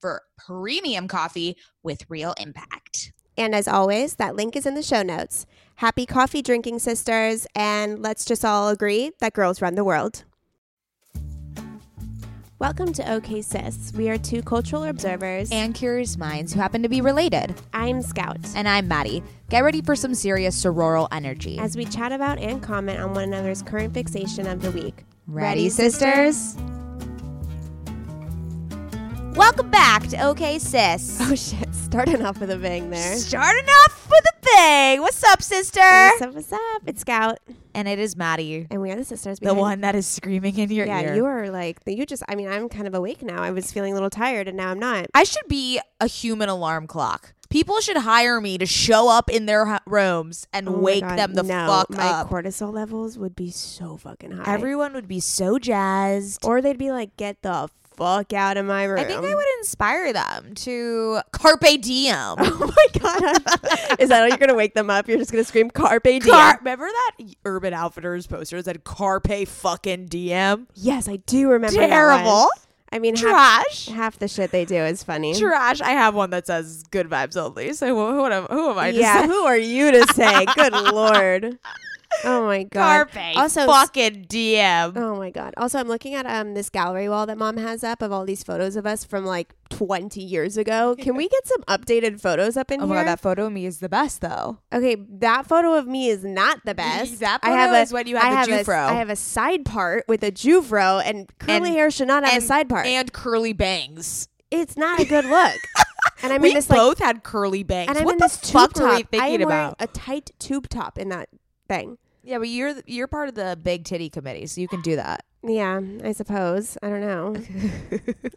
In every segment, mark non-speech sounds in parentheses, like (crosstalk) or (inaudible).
for premium coffee with real impact. And as always, that link is in the show notes. Happy coffee drinking, sisters, and let's just all agree that girls run the world. Welcome to OK Sis. We are two cultural observers. and curious minds who happen to be related. I'm Scout. And I'm Mady. Get ready for some serious sororal energy. As we chat about and comment on one another's current fixation of the week. Ready, sisters? Welcome back to OK Sis. (laughs) Oh shit, starting off with a bang there. Starting off with a bang. What's up, sister? What's up, what's up? It's Scout. And it is Mady, And we are the sisters. the one that is screaming in your Yeah, ear. Yeah, you are like, you just, I mean, I'm kind of awake now. I was feeling a little tired and now I'm not. I should be a human alarm clock. People should hire me to show up in their rooms and Oh wake them the no, fuck my up. My cortisol levels would be so fucking high. Everyone would be so jazzed. or they'd be like, get the fuck out of my room. I think I would inspire them to carpe diem. (laughs) Oh my god! Is that how you're gonna wake them up? You're just gonna scream "Carpe diem"? Car- remember that Urban Outfitters poster that said "Carpe fucking diem"? yes, I do remember. Terrible, I mean, trash, half the shit they do is funny. trash. I have one that says "Good vibes only." So who, who, am, who am I? to yeah, say? who are you to say? Good (laughs) lord! Oh my (laughs) god! Carpe Also, fucking DM. Oh my god. Also, I'm looking at um this gallery wall that mom has up of all these photos of us from like 20 years ago. Can we get some updated photos up in here? Oh here? my god, that photo of me is the best though. okay, that photo of me is not the best. That I have photo a, is when you have the have a, Jufro. I have a side part with a jufro, and curly And- hair should not have and- a side part. and curly bangs. it's not a good look. (laughs) and I'm we in this like, both had curly bangs. and I'm what in the this tube fuck top. were we I thinking am wearing about? a tight tube top in that thing. Yeah, but you're you're part of the big titty committee, so you can do that. Yeah, I suppose. I don't know.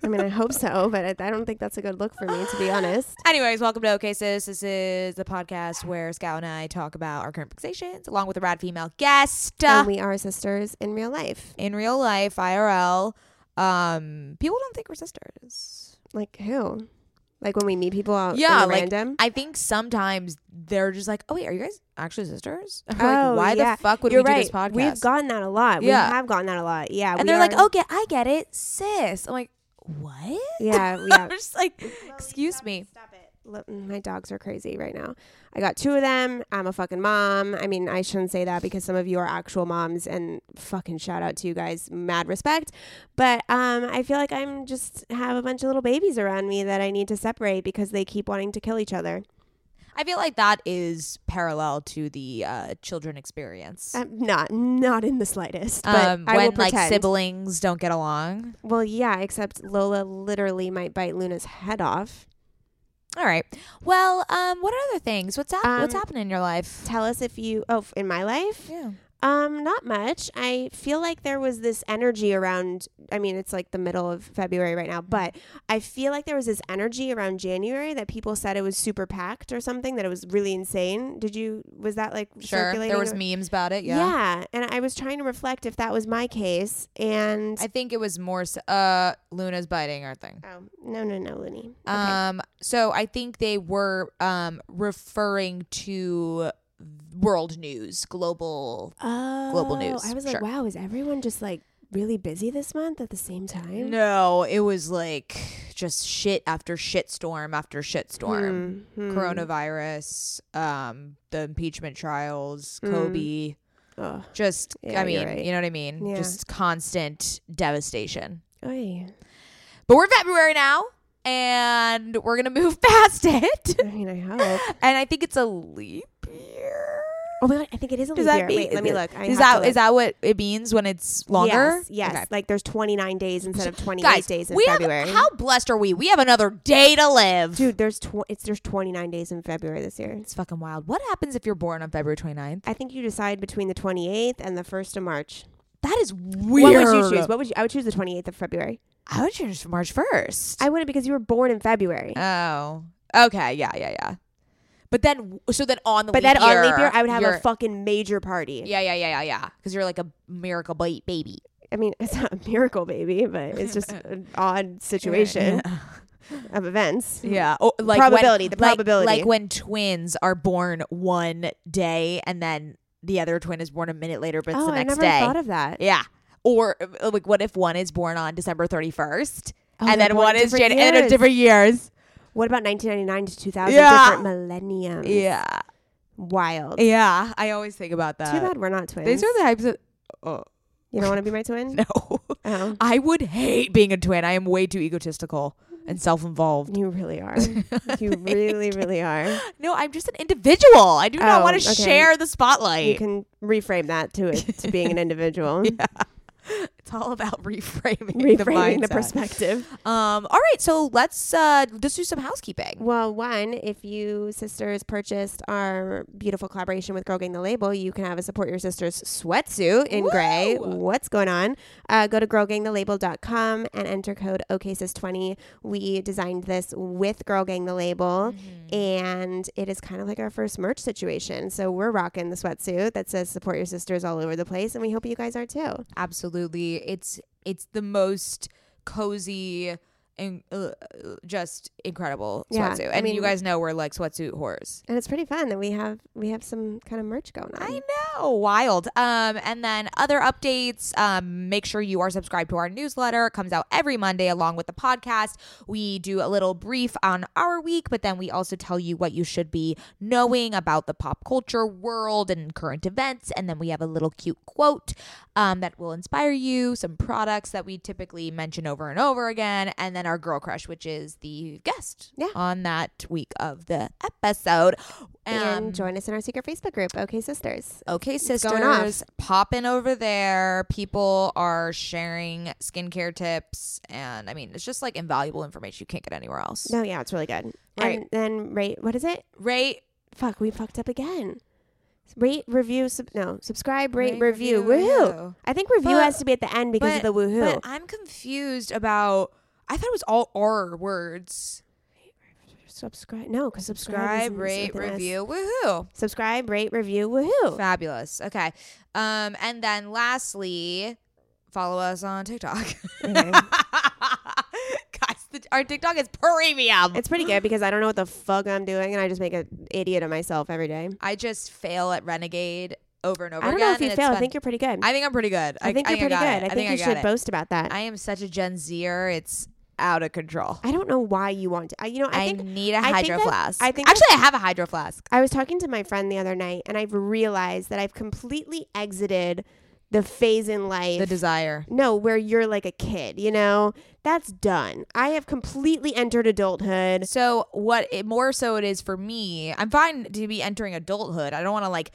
I mean, I (laughs) hope so, but I, I don't think that's a good look for me, to be honest. (laughs) Anyways, welcome to OK Sis. This is the podcast where Scout and I talk about our current fixations along with a rad female guest. and we are sisters in real life. in real life, IRL, um, people don't think we're sisters. Like who? Like when we meet people out Yeah, in like, random. I think sometimes they're just like, oh, wait, are you guys actually sisters? (laughs) like, Oh, why yeah. the fuck would You're we do right. this podcast? We've gotten that a lot. Yeah. We have gotten that a lot. Yeah. and we they're like, are- oh, get, I get it, sis. I'm like, what? yeah, (laughs) yeah. I'm just like, excuse me. Stop it. Look, My dogs are crazy right now. I got two of them. I'm a fucking mom. I mean, I shouldn't say that because some of you are actual moms and fucking shout out to you guys. Mad respect. But um, I feel like I'm just have a bunch of little babies around me that I need to separate because they keep wanting to kill each other. I feel like that is parallel to the uh, children experience. Um, not, not in the slightest. But Um, I when like pretend. siblings don't get along. Well, yeah, except Lola literally might bite Luna's head off. All right. Well, um, what are other things? What's what's Um, happening in your life? Tell us if you. Oh, in my life, Yeah. Um, not much. I feel like there was this energy around. I mean, it's like the middle of February right now, Mm-hmm. but I feel like there was this energy around January that people said it was super packed or something that it was really insane. Did you? Was that like Sure. circulating? There was memes about it. Yeah. Yeah, and I was trying to reflect if that was my case, and I think it was more. uh, Luna's biting our thing. oh no no no, Looney. Okay. Um. So I think they were um referring to world news, global. oh, global news, I was like, wow, is everyone just like really busy this month at the same time? No, it was like just shit after shit storm after shit storm. Hmm, hmm. Coronavirus, um, the impeachment trials, Mm. Kobe. Ugh. Just, Yeah, I mean, right. you know what I mean? Yeah. Just constant devastation. Oy. But we're February now. and we're gonna (laughs) move past it. I mean, I hope. (laughs) and I think it's a leap. Oh my god, I think it is a Does leap year. Wait, let me look. I is that to is that what it means when it's longer? Yes, yes. Okay. Like there's 29 days instead of 28 Guys, days in we February. have how blessed are we? We have another day to live. Dude, there's tw- it's there's 29 days in February this year. it's fucking wild. What happens if you're born on February 29th? I think you decide between the 28th and the 1st of March. That is weird. What would you choose? What would you? I would choose the 28th of February. I would choose March 1st. I wouldn't because you were born in February. oh. Okay, yeah, yeah, yeah. But then so then on the but leap then year, on leap year, I would have you're- a fucking major party. Yeah, yeah, yeah, yeah, yeah. Because you're like a miracle ba- baby. I mean, (laughs) it's not a miracle, baby, but it's just (laughs) an odd situation of events. Yeah. Oh, like Probability, when, the like- probability. Like, when twins are born one day and then the other twin is born a minute later, but it's oh, the I next never day. thought of that. yeah. Or uh, like, what if one is born on December 31st Oh, and they're then born one is different January, and then years. different years? What about 1999 to 2000? Yeah. Different millenniums. Yeah. Wild. Yeah. I always think about that. Too bad we're not twins. These are the types of. Oh, you don't want to be my twin? (laughs) no. Oh, I would hate being a twin. I am way too egotistical and self involved. you really are. (laughs) you really, really are. No, I'm just an individual. I do not Oh, want to okay. share the spotlight. You can reframe that to it to being an individual. (laughs) yeah. It's all about (laughs) reframing, the, Reframing the mindset. perspective. Um, all right, so let's uh let's do some housekeeping. Well, one, if you sisters purchased our beautiful collaboration with Girl Gang the Label, you can have a Support Your Sisters sweatsuit in gray. What's going on? Uh, go to girlgangthelabel.com and enter code OKSIS20. We designed this with Girl Gang the Label, Mm-hmm. and it is kind of like our first merch situation. So we're rocking the sweatsuit that says Support Your Sisters all over the place, and we hope you guys are too. Absolutely, it's it's the most cozy and uh, just incredible Yeah, sweatsuit. I mean- you guys know we're like sweatsuit whores. And it's pretty fun that we have we have some kind of merch going on. I know, wild. Um, and then other updates. Um, make sure you are subscribed to our newsletter. It comes out every Monday along with the podcast. We do a little brief on our week, but then we also tell you what you should be knowing about the pop culture world and current events. And then we have a little cute quote um, that will inspire you. Some products that we typically mention over and over again, and then our girl crush, which is the guest Yeah. on that week of the episode. Um, and join us in our secret Facebook group, OK Sisters. Okay, sisters, popping over there. People are sharing skincare tips, and I mean, it's just like invaluable information you can't get anywhere else. No, yeah, it's really good. Right. And then rate. What is it? Rate, Fuck, we fucked up again. Rate, review, sub, no, subscribe, rate, Rate, review, review, woohoo. woohoo. I think review But- has to be at the end because but, of the woohoo. but I'm confused about. I thought it was all R words. subscribe, no, because subscribe, Subscribe, rate, an S. review, woohoo. Subscribe, rate, review, woohoo. Fabulous. Okay. Um, and then lastly, follow us on TikTok. Okay. (laughs) Guys, the, our TikTok is premium. it's pretty good because I don't know what the fuck I'm doing and I just make an idiot of myself every day. I just fail at Renegade over and over I don't again. know if you fail. I think you're pretty good. I think I'm pretty good. I think you're pretty good. it. I think you got should it. boast about that. I am such a Gen Zer. It's out of control. I don't know why you want to. I, you know, I I, think need a I think hydro that- flask. I think actually I have a hydro flask. I was talking to my friend the other night and I've realized that I've completely exited the phase in life. The desire. no, where you're like a kid, you know? That's done. I have completely entered adulthood. So what it more so it is for me, I'm fine to be entering adulthood. I don't want to like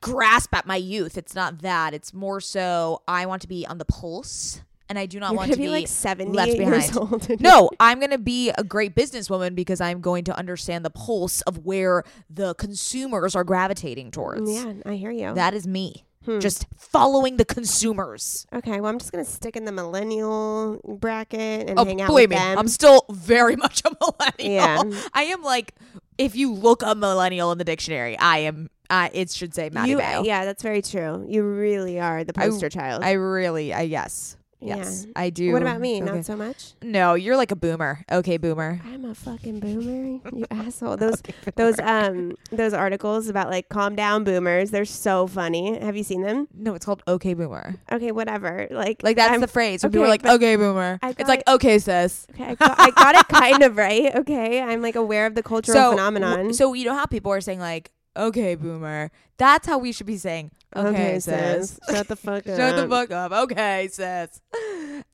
grasp at my youth. It's not that. It's more so I want to be on the pulse and I do not You're want gonna be, be, like 70 left behind. No, (laughs) I'm going to be a great businesswoman because I'm going to understand the pulse of where the consumers are gravitating towards. Yeah, I hear you. That is me. Hmm. Just following the consumers. okay, well, I'm just gonna stick in the millennial bracket and Oh, hang out believe with me, them. I'm still very (laughs) much a millennial. Yeah. I am like, if you look a millennial in the dictionary, I am. Uh, it should say Mady you, Bale. yeah, that's very true. You really are the I- poster child. I really, I yes, yes, Yeah. I do. What about me? Okay. Not so much. No, you're like a boomer. Okay, boomer. I'm a fucking boomer, you (laughs) asshole. Those those um those articles about like calm down boomers, they're so funny. Have you seen them? No, it's called okay, boomer. Okay, whatever. Like Like that's I'm- the phrase. When okay, people are like, okay, boomer. It's like, it- okay, sis. okay, I got, I got it kind of right. Okay, I'm like aware of the cultural (laughs) So, phenomenon. w- so you know how people are saying like, okay, boomer. That's how we should be saying. Okay, sis. (laughs) Shut the fuck up. (laughs) Shut the fuck up. Okay, sis.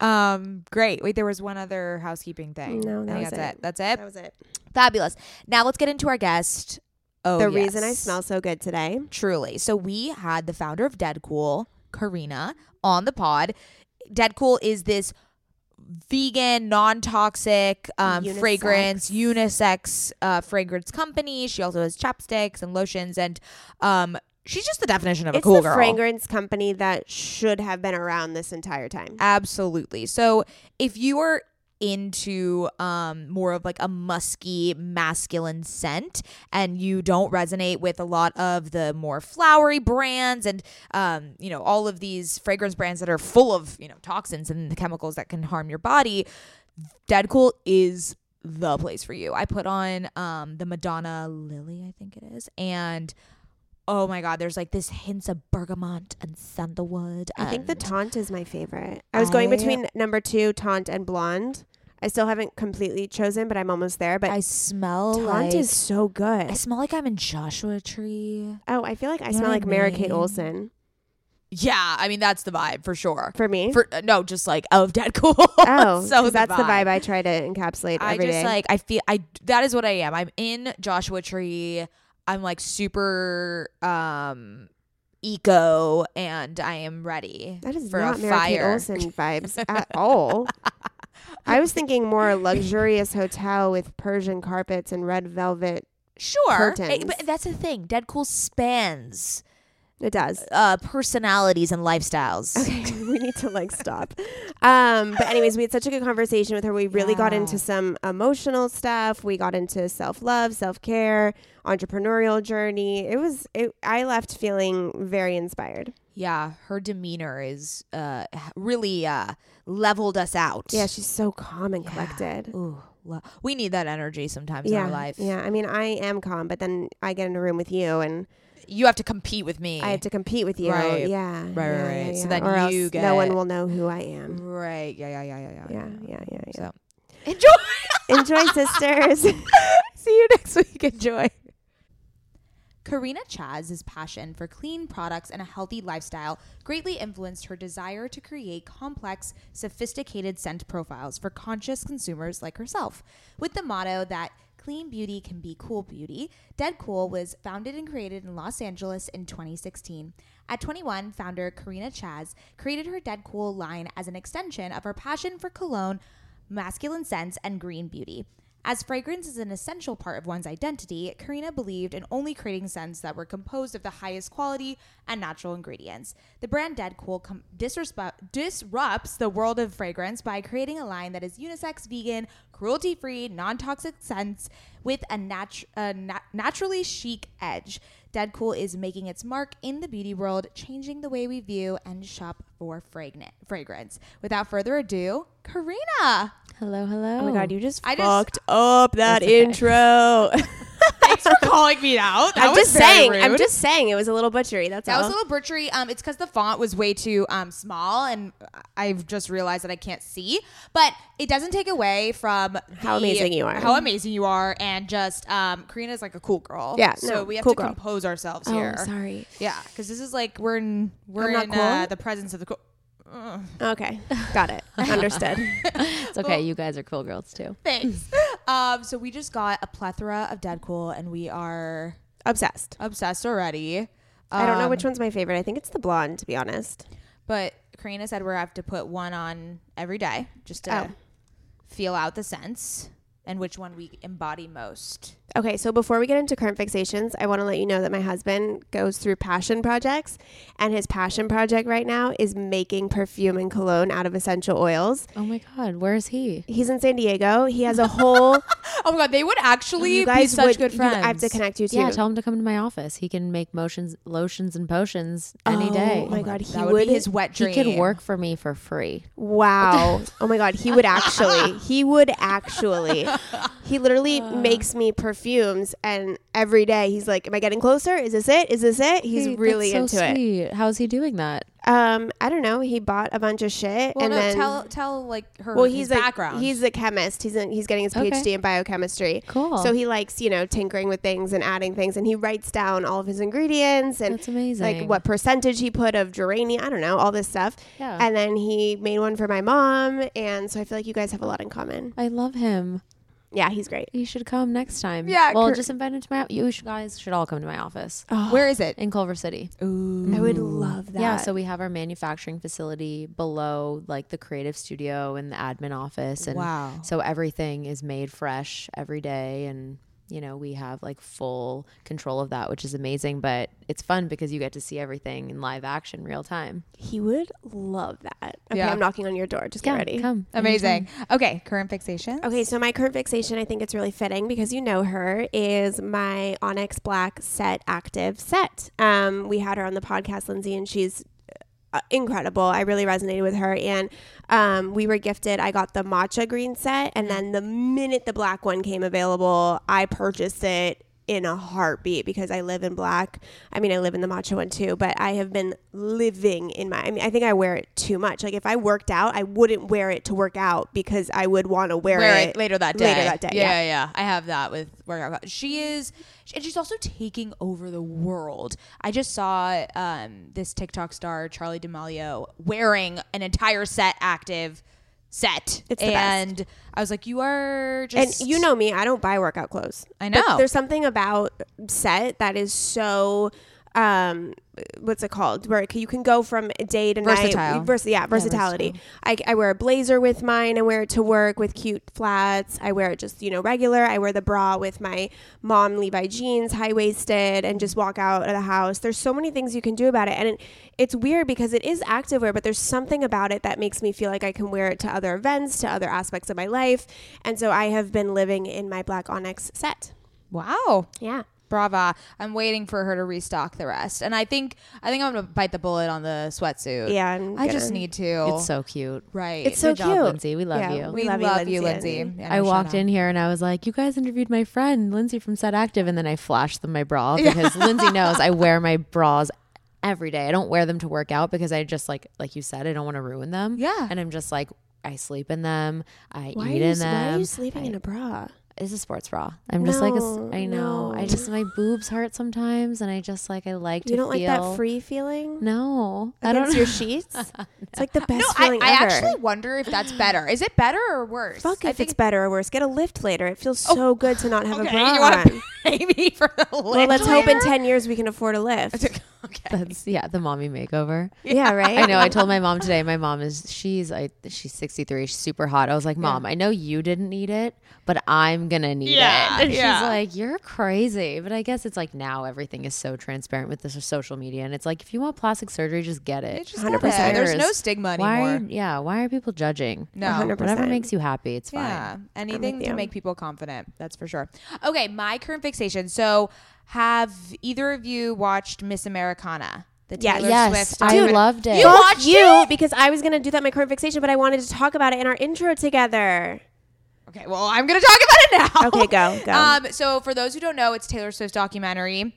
Um, great. Wait, there was one other housekeeping thing. No, that was that's it. That's it. That was it. Fabulous. Now let's get into our guest. Oh, the reason I smell so good today. truly. So we had the founder of DedCool, Carina, on the pod. DedCool is this vegan, non-toxic um, Unisex. fragrance, unisex uh, fragrance company. She also has chapsticks and lotions, and um, she's just the definition of It's a cool the girl. fragrance company that should have been around this entire time. Absolutely. So if you are into um more of like a musky masculine scent and you don't resonate with a lot of the more flowery brands and um you know all of these fragrance brands that are full of you know toxins and the chemicals that can harm your body DedCool is the place for you. I put on um the Madonna Lily, I think it is, and oh my god, there's like this hints of bergamot and sandalwood. I think the taunt is my favorite. I was going I- between number two, taunt, and blonde. I still haven't completely chosen, but I'm almost there. But I smell taunt like is so good. I smell like I'm in Joshua Tree. oh, I feel like I You smell like I Mary Kate? Olsen Yeah, I mean that's the vibe for sure. for me. For uh, no, just like of DedCool. oh, (laughs) so 'cause that's the vibe I try to encapsulate I every just day. like I feel I that is what I am. I'm in Joshua Tree. I'm like super um eco and I am ready that is for not a Mary fire. Olsen (laughs) vibes at all. (laughs) I was thinking more luxurious hotel with Persian carpets and red velvet. Sure. Eh, Curtains. but that's the thing. DedCool spans It does. uh personalities and lifestyles. (laughs) Okay, (laughs) we need to like stop. Um, but anyways, we had such a good conversation with her. We really got Yeah. into some emotional stuff. We got into self love, self care, entrepreneurial journey. It was. It, I left feeling very inspired. Yeah, her demeanor is uh really uh leveled us out. Yeah, she's so calm and collected. Ooh, lo- we need that energy sometimes yeah, in our life. yeah. I mean, I am calm, but then I get in a room with you, and You have to compete with me. I have to compete with you. Right. Yeah, Right, yeah, right, yeah, right. So yeah. then or you no one will know who I am. Right. Yeah, yeah, yeah, yeah, yeah. Yeah, yeah, yeah, yeah. So enjoy. (laughs) Enjoy, sisters. (laughs) See you next week. Enjoy. Carina Chaz's passion for clean products and a healthy lifestyle greatly influenced her desire to create complex, sophisticated scent profiles for conscious consumers like herself. With the motto that clean beauty can be cool beauty, DedCool was founded and created in Los Angeles in 2016. At 21, founder Carina Chaz created her DedCool line as an extension of her passion for cologne, masculine scents, and green beauty. As fragrance is an essential part of one's identity, Carina believed in only creating scents that were composed of the highest quality and natural ingredients. The brand DedCool com- disrespe- disrupts the world of fragrance by creating a line that is unisex, vegan, cruelty free, non toxic scents with a, a na- naturally chic edge. DedCool is making its mark in the beauty world, changing the way we view and shop for fragrance. Without further ado, Carina. Hello, hello. Oh my god, you just I just- fucked up that okay. intro. (laughs) Thanks for calling me out. That I'm was just very saying. rude. I'm just saying it was a little butchery. That's That all. was a little butchery. Um, it's because the font was way too um small, and I've just realized that I can't see. But it doesn't take away from How the- amazing you are. How amazing you are, and just um, is like a cool girl. Yeah, So no, we have cool to girl. compose ourselves oh, here. sorry. Yeah, because this is like we're in we're I'm not in cool? uh, the presence of the. Co- Ugh. okay, got it. (laughs) Understood. It's okay. You guys are cool girls too. Thanks. (laughs) um, so we just got a plethora of DedCool, and we are Obsessed. obsessed already. I don't know Um, which one's my favorite. I think it's the blonde, to be honest. But Carina said we're have to put one on every day just to Oh. feel out the sense and which one we embody most. Okay, so before we get into current fixations, I want to let you know that my husband goes through passion projects, and his passion project right now is making perfume and cologne out of essential oils. Oh my God, where is he? He's in San Diego. He has a whole. (laughs) Oh my god, they would actually you guys be such would, good you- friends. I have to connect you to. Yeah, tell him to come to my office. He can make motions, lotions, and potions any Oh day. Oh my god, he that would, would. be his wet dream. he could work for me for free. Wow. (laughs) Oh my god, he would actually. He would actually. (laughs) He literally uh. makes me perfumes, and every day he's like, "Am I getting closer? Is this it? Is this it?" He's really so into it. How is he doing that? Um, I don't know. He bought a bunch of shit Well, and no, then tell tell like her well, he's a background. he's a chemist. He's in, he's getting his Okay. PhD in biochemistry. Cool. So he likes you know tinkering with things and adding things, and he writes down all of his ingredients and That's amazing. like what percentage he put of geranium. I don't know all this stuff. Yeah. And then he made one for my mom, and so I feel like you guys have a lot in common. I love him. Yeah, he's great. You should come next time. Yeah, Well, cor- just invite him to my. You should, guys should all come to my office oh. Where is it? in Culver City. Ooh. I would love that. Yeah, so we have our manufacturing facility below like the creative studio and the admin office and Wow. so everything is made fresh every day and you know, we have like full control of that, which is amazing, but it's fun because you get to see everything in live action real time. he would love that. Okay, Yeah. I'm knocking on your door. Just get ready. Come. Amazing. Okay, current fixation. Okay, so my current fixation, I think it's really fitting because you know her, is my Onyx Black Set Active set. Um, we had her on the podcast, Lindsay, and she's incredible. I really resonated with her, and um, we were gifted. I got the matcha green set, and then the minute the black one came available, I purchased it in a heartbeat because I live in black. I mean, I live in the matcha one too, but I have been living in my. I mean, I think I wear it too much. Like if I worked out, I wouldn't wear it to work out because I would want to wear, Wear it, it later that day. Later that day, Yeah, yeah. yeah. I have that with workout. She is, and she's also taking over the world. I just saw um, this TikTok star Charli D'Amelio wearing an entire set active set, It's the best. and I was like, "You are And you know me, I don't buy workout clothes. I But know. there's something about set that is so um what's it called? Where you can go from day to Versatile. night Vers- yeah versatility. I, I wear a blazer with mine. I wear it to work with cute flats. I wear it just you know regular. I wear the bra with my mom levi jeans high-waisted and just walk out of the house. There's so many things you can do about it. And it, it's weird because it is activewear but there's something about it that makes me feel like i can wear it to other events to other aspects of my life. And so i have been living in my black onyx set. Wow." yeah Brava. I'm waiting for her to restock the rest. And I think I think I'm gonna bite the bullet on the sweatsuit. Yeah, I'm I just gonna- need to. It's so cute. right. It's so Good job, cute. Lindsay. We love Yeah, you. we, We love, love you, you, Lindsay. Lindsay. Yeah, I no, walked shout out. in here and I was like, "You guys interviewed my friend Lindsay from Set Active," and then I flashed them my bra (laughs) because Lindsay knows I wear my bras every day. I don't wear them to work out because I just like, like you said, I don't want to ruin them. Yeah. and I'm just like, I sleep in them. I why are, eat you, in why them. are you sleeping I- in a bra It's a sports bra. I'm just like, a s No, I know. I just my boobs hurt sometimes, and I just like I like to feel. you don't like that free feeling No, I don't. your (laughs) sheets (laughs) it's like the best No, I, feeling I ever actually wonder if that's better. Is it better or worse? Fuck I if think it's better or worse. Get a lift later. It feels oh, so good to not have okay, a bra you want on. to (laughs) pay me for the lift. Well, let's hope in 10 years we can afford a lift. okay. That's yeah, the mommy makeover. yeah, right? I know. I told my mom today. My mom is she's I she's 63. She's super hot. I was like, Mom, I know you didn't need it, but I'm gonna need Yeah, it. And yeah. she's like, You're crazy. But I guess it's like now everything is so transparent with this social media, and it's like if you want plastic surgery, just get it. Just 100%. not bad. There's no Cares? stigma Why? anymore. Are, yeah. Why are people judging? no. 100%. Whatever makes you happy, it's fine. Yeah, anything to make people confident. That's for sure. Okay, my current fixation. So, have either of you watched Miss Americana? The Yeah, Taylor Yes, Swift I documentary? loved it. You Fuck watched you it? because I was going to do that my current fixation, but I wanted to talk about it in our intro together. Okay, well, I'm going to talk about it now. Okay, go, (laughs) go. Um, so for those who don't know, it's Taylor Swift's documentary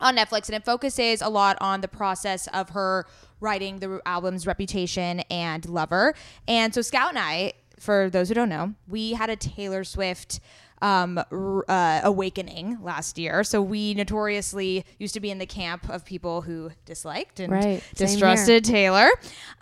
on Netflix, and it focuses a lot on the process of her writing the album's Reputation and Lover. And so Scout and I, for those who don't know, we had a Taylor Swift um, uh, awakening last year. So we notoriously used to be in the camp of people who disliked and Right, distrusted Taylor.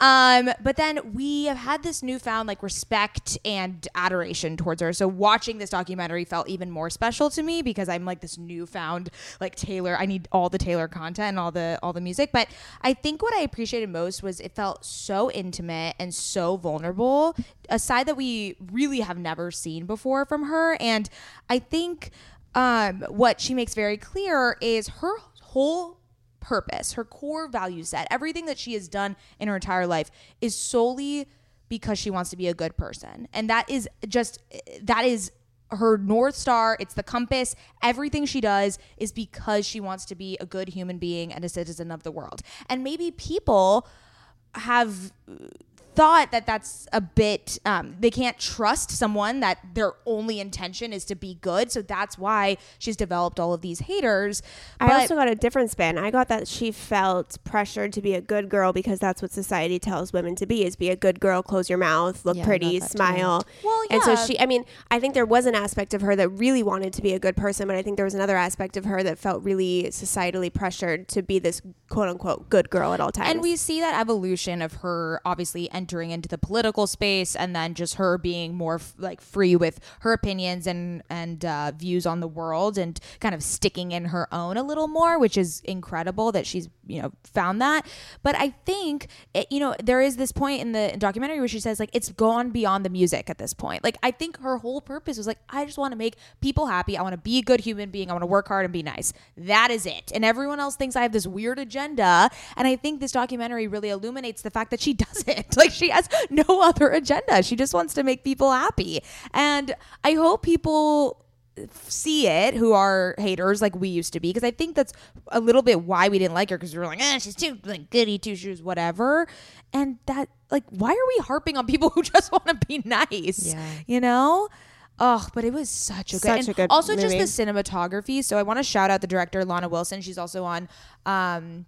Um, but then we have had this newfound like respect and adoration towards her. So watching this documentary felt even more special to me because I'm like this newfound like Taylor. I need all the Taylor content and all the all the music. But I think what I appreciated most was it felt so intimate and so vulnerable. A side that we really have never seen before from her. And I think um, what she makes very clear is her whole purpose, her core value set, everything that she has done in her entire life is solely because she wants to be a good person. And that is just, that is her North Star. It's the compass. Everything she does is because she wants to be a good human being and a citizen of the world. And maybe people have thought that that's a bit um, they can't trust someone that their only intention is to be good so that's why she's developed all of these haters I also got a different spin. I got that she felt pressured to be a good girl because that's what society tells women to be: is be a good girl, close your mouth, look Yeah, pretty, got that too. smile. Well, yeah. And so she, I mean, I think there was an aspect of her that really wanted to be a good person, but I think there was another aspect of her that felt really societally pressured to be this quote unquote good girl at all times. And we see that evolution of her obviously entering into the political space, and then just her being more f- like free with her opinions and and uh, views on the world, and kind of sticking in her own a little more, which is incredible that she's you know found that. But I think it, you know there is this point in the documentary where she says like it's gone beyond the music at this point. Like I think her whole purpose was like I just want to make people happy. I want to be a good human being. I want to work hard and be nice. That is it. And everyone else thinks I have this weird agenda. And I think this documentary really illuminates the fact that she (laughs) doesn't. Like she has no (laughs) other agenda. She just wants to make people happy. And I hope people see it who are haters like we used to be because I think that's a little bit why we didn't like her because we were like, eh, she's too like goody two shoes, whatever. And that like, why are we harping on people (laughs) who just want to be nice? Yeah. You know? Oh, but it was such a good, Such a good also movie. just the cinematography. So I want to shout out the director Lana Wilson. She's also on um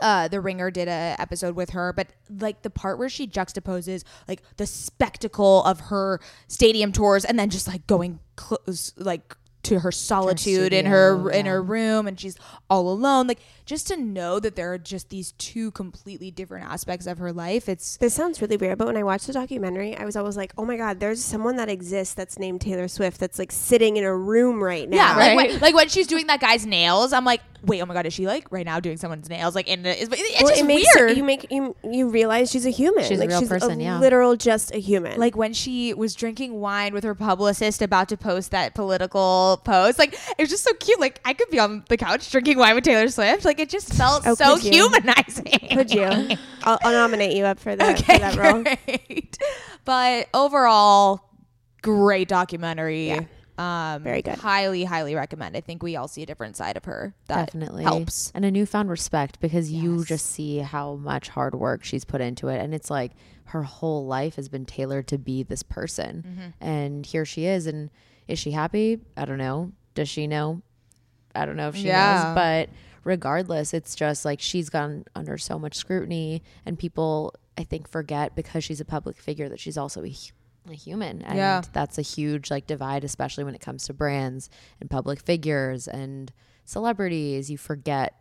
uh the ringer did a episode with her but like the part where she juxtaposes like the spectacle of her stadium tours and then just like going close like to her solitude in her studio, in her room and she's all alone like just to know that there are just these two completely different aspects of her life it's This sounds really weird, but when I watched the documentary, I was always like, "Oh my god, there's someone that exists that's named Taylor Swift that's like sitting in a room right now." yeah like, Right. (laughs) when, like when she's doing that guy's nails i'm like wait oh my god is she like right now doing someone's nails like in the it's, it's Well, just it makes weird you make you you realize she's a human. She's like, a like real she's person, a yeah. literal just a human. like when she was drinking wine with her publicist about to post that political post like it was just so cute. Like i could be on the couch drinking wine with taylor swift. Like it just felt (laughs) Oh, so could humanizing. Could you? I'll, I'll nominate you up for, the, okay for that role. great. But overall great documentary. Yeah. um Very good. highly highly recommend. I think we all see a different side of her that Definitely. helps. And a newfound respect because you just see how much hard work she's put into it, and it's like her whole life has been tailored to be this person, Mm-hmm. and here she is. And is she happy? I don't know. Does she know? I don't know if she Yeah. knows, but regardless, it's just like she's gone under so much scrutiny, and people I think forget because she's a public figure that she's also a, a human, and Yeah. that's a huge like divide, especially when it comes to brands and public figures and celebrities. You forget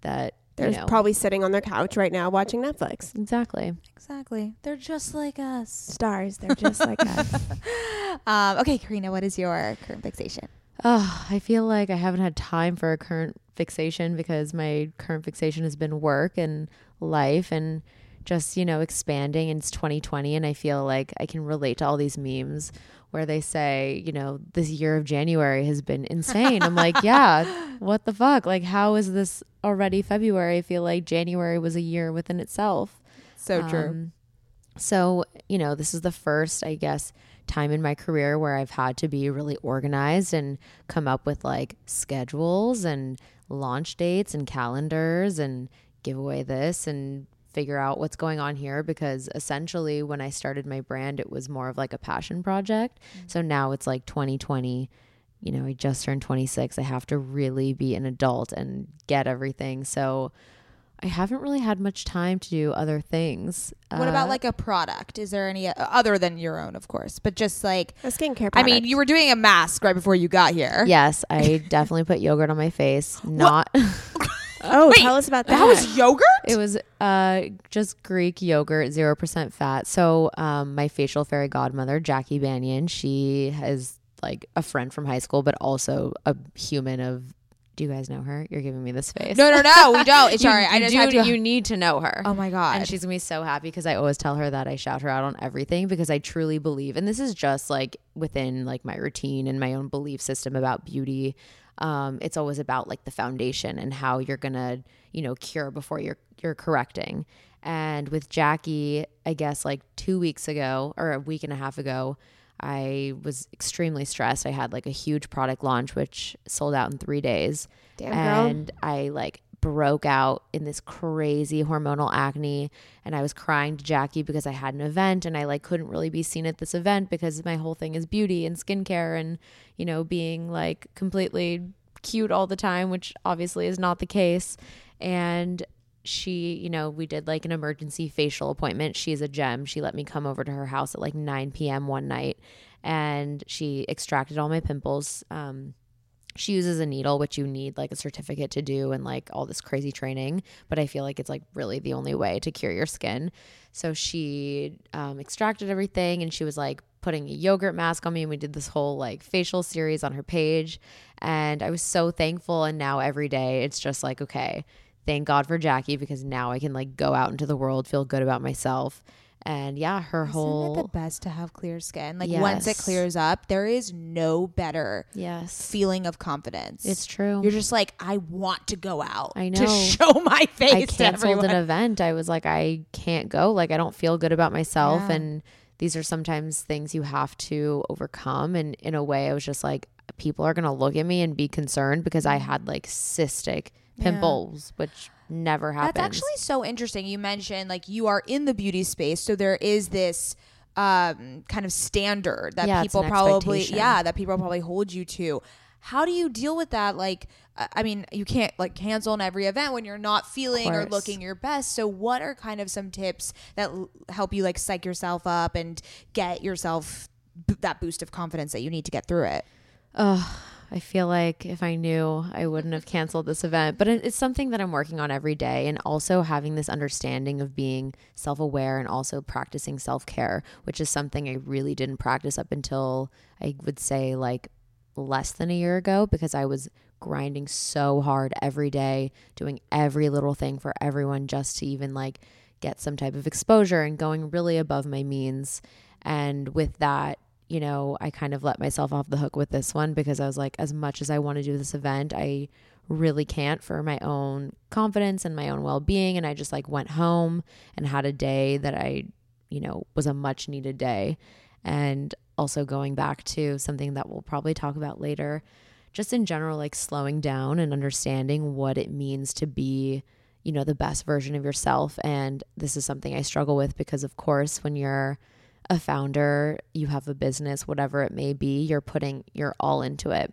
that They're you know probably sitting on their couch right now watching Netflix. exactly. exactly they're just like us Stars, they're just like us. (laughs) um okay carina what is your current fixation Oh, I feel like I haven't had time for a current fixation because my current fixation has been work and life and just, you know, expanding. And it's 2020. And I feel like I can relate to all these memes where they say, you know, this year of January has been insane. I'm like, yeah, (laughs) what the fuck? Like, how is this already February? I feel like January was a year within itself. so Um, so, you know, this is the first, I guess, time in my career where I've had to be really organized and come up with like schedules and launch dates and calendars and give away this and figure out what's going on here because essentially when I started my brand it was more of like a passion project. So now it's like 2020 you know, I just turned 26. I have to really be an adult and get everything. So I haven't really had much time to do other things. What about Uh, like a product? Is there any uh, other than your own, of course, but just like A skincare product. I mean, you were doing a mask right before you got here. Yes, I definitely put yogurt on my face. Not (laughs) Oh, Wait, tell us about that. That was yogurt. it was uh just Greek yogurt, zero percent fat. So um my facial fairy godmother, Jacky Banayan, she is like a friend from high school, but also a human of do you guys know her? You're giving me this face. No, no, no, we don't. (laughs) You- Sorry, I just do- have to. you need to know her. oh my god. And she's gonna be so happy because I always tell her that I shout her out on everything because I truly believe, and this is just like within like my routine and my own belief system about beauty. Um, it's always about like the foundation and how you're gonna, you know, cure before you're you're correcting. And with Jacky, I guess like two weeks ago or a week and a half ago, I was extremely stressed. I had like a huge product launch which sold out in three days Damn, girl. and I like broke out in this crazy hormonal acne and I was crying to Jacky because I had an event and I like couldn't really be seen at this event because my whole thing is beauty and skincare and you know being like completely cute all the time which obviously is not the case and she, you know, we did like an emergency facial appointment. She's a gem. She let me come over to her house at like 9 p.m. one night and she extracted all my pimples. Um, she uses a needle, which you need like a certificate to do and like all this crazy training. But I feel like it's like really the only way to cure your skin. So she um, extracted everything and she was like putting a yogurt mask on me. And we did this whole like facial series on her page. And I was so thankful. And now every day it's just like, okay, thank God for Jacky because now I can like go out into the world, feel good about myself. And yeah, her whole Isn't whole it the best to have clear skin? Like once it clears up, there is no better yes, feeling of confidence. it's true. You're just like, I want to go out. I to know. show my face. I canceled an event. I was like, I can't go. Like, I don't feel good about myself. Yeah. And these are sometimes things you have to overcome. And in a way, I was just like, people are going to look at me and be concerned because I mm. had like cystic pimples, which never happens. That's actually so interesting. You mentioned like you are in the beauty space, so there is this um, kind of standard that Yeah, people probably yeah that people probably hold you to. How do you deal with that? Like, I I mean, you can't like cancel in every event when you're not feeling or looking your best. So, what are kind of some tips that l- help you like psych yourself up and get yourself b- that boost of confidence that you need to get through it? I feel like if I knew, I wouldn't have canceled this event. But it's something that I'm working on every day. And also having this understanding of being self aware and also practicing self care, which is something I really didn't practice up until I would say like less than a year ago because I was grinding so hard every day, doing every little thing for everyone just to even like get some type of exposure and going really above my means. And with that, you know, I kind of let myself off the hook with this one because I was like, as much as I want to do this event, I really can't for my own confidence and my own well being. And I just like went home and had a day that I, you know, was a much needed day. And also going back to something that we'll probably talk about later, just in general, like slowing down and understanding what it means to be, you know, the best version of yourself. And this is something I struggle with because, of course, when you're a founder, you have a business, whatever it may be, you're putting you're all into it.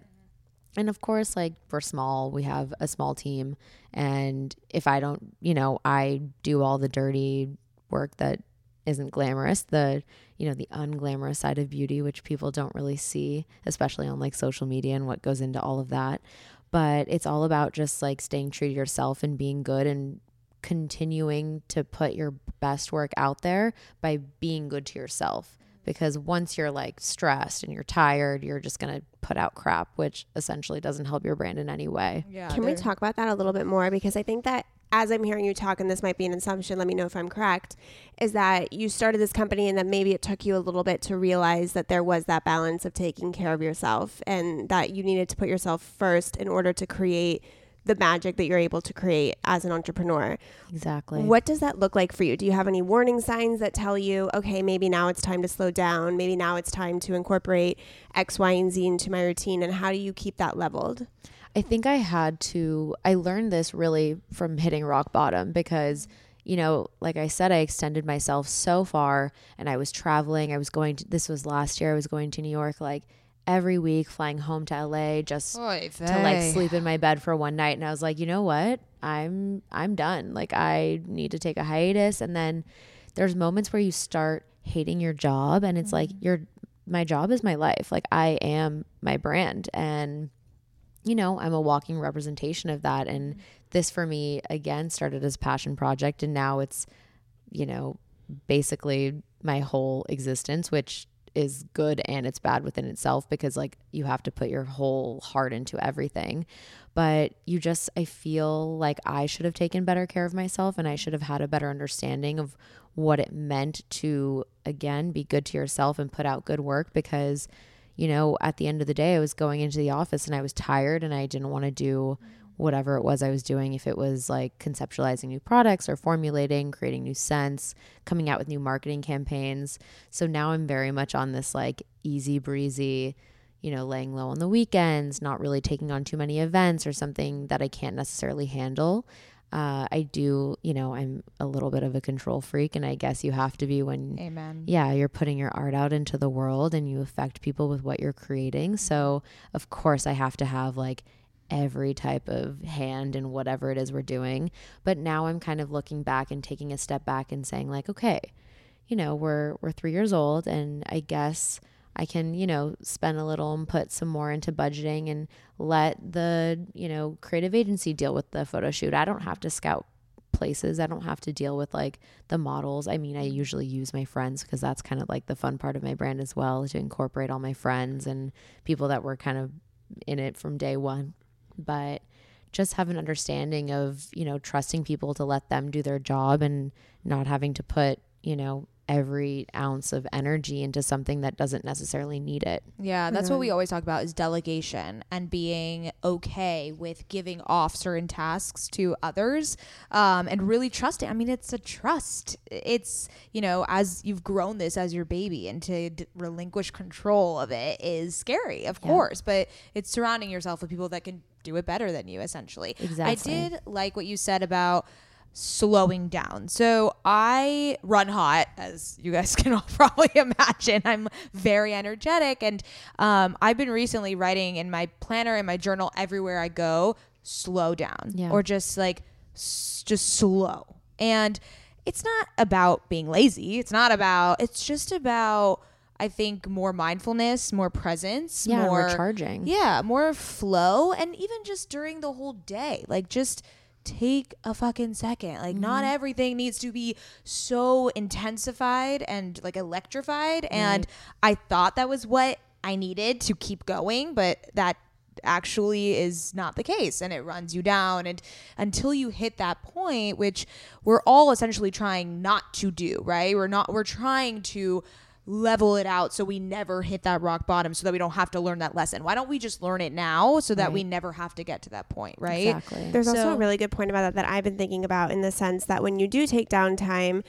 And of course, like we're small, we have a small team. And if I don't, you know, I do all the dirty work that isn't glamorous, the, you know, the unglamorous side of beauty, which people don't really see, especially on like social media and what goes into all of that. But it's all about just like staying true to yourself and being good and continuing to put your best work out there by being good to yourself because once you're like stressed and you're tired you're just going to put out crap which essentially doesn't help your brand in any way Yeah. Can we talk about that a little bit more? Because I think that as I'm hearing you talk, and this might be an assumption, let me know if I'm correct, is that you started this company and that maybe it took you a little bit to realize that there was that balance of taking care of yourself and that you needed to put yourself first in order to create the magic that you're able to create as an entrepreneur. exactly What does that look like for you? Do you have any warning signs that tell you, okay, maybe now it's time to slow down? Maybe now it's time to incorporate X, Y, and Z into my routine? And how do you keep that leveled? I think I had to, I learned this really from hitting rock bottom because, you know, like I said, I extended myself so far and I was traveling. I was going to, this was last year, I was going to New York like every week, flying home to LA just to like sleep in my bed for one night. And I was like, you know what? I'm, I'm done. Like I need to take a hiatus. And then there's moments where you start hating your job and it's like, mm-hmm. your, my job is my life. Like I am my brand. And, you know, I'm a walking representation of that. And mm-hmm. this for me, again, started as a passion project. And now it's, you know, basically my whole existence, which is good and it's bad within itself because, like, you have to put your whole heart into everything. But you just, I feel like I should have taken better care of myself and I should have had a better understanding of what it meant to, again, be good to yourself and put out good work because you know, at the end of the day, I was going into the office and I was tired and I didn't want to do whatever it was I was doing. If it was like conceptualizing new products or formulating, creating new scents, coming out with new marketing campaigns. So now I'm very much on this like easy breezy, you know, laying low on the weekends, not really taking on too many events or something that I can't necessarily handle. Uh, I do, you know, I'm a little bit of a control freak, and I guess you have to be when, Amen. yeah, you're putting your art out into the world and you affect people with what you're creating. So, of course, I have to have like every type of hand and whatever it is we're doing. But now I'm kind of looking back and taking a step back and saying, like, okay, you know, we're we're three years old, and I guess I can, you know, spend a little and put some more into budgeting and let the, you know, creative agency deal with the photo shoot. I don't have to scout places. I don't have to deal with like the models. I mean, I usually use my friends because that's kind of like the fun part of my brand as well to incorporate all my friends and people that were kind of in it from day one. But just have an understanding of, you know, trusting people to let them do their job and not having to put, you know, every ounce of energy into something that doesn't necessarily need it. Yeah, that's what we always talk about is delegation and being okay with giving off certain tasks to others um, and really trusting. I mean, it's a trust. It's, you know, as you've grown this as your baby and to d- relinquish control of it is scary, of course, but it's surrounding yourself with people that can do it better than you, essentially. I did like what you said about slowing down. So I run hot, as you guys (laughs) can all probably imagine. I'm very energetic, and um, I've been recently writing in my planner, in my journal, everywhere I go, slow down, Yeah. or just like s- just slow. And it's not about being lazy. It's not about. It's just about. I think more mindfulness, more presence, Yeah, more charging. yeah, more flow and even just during the whole day. Like just take a fucking second. Like not mm-hmm. everything needs to be so intensified and like electrified and I thought that was what I needed to keep going, but that actually is not the case and it runs you down and until you hit that point which we're all essentially trying not to do, right? We're not we're trying to level it out so we never hit that rock bottom so that we don't have to learn that lesson. Why don't we just learn it now so that we never have to get to that point, right? Exactly. There's also a really good point about that that I've been thinking about in the sense that when you do take downtime,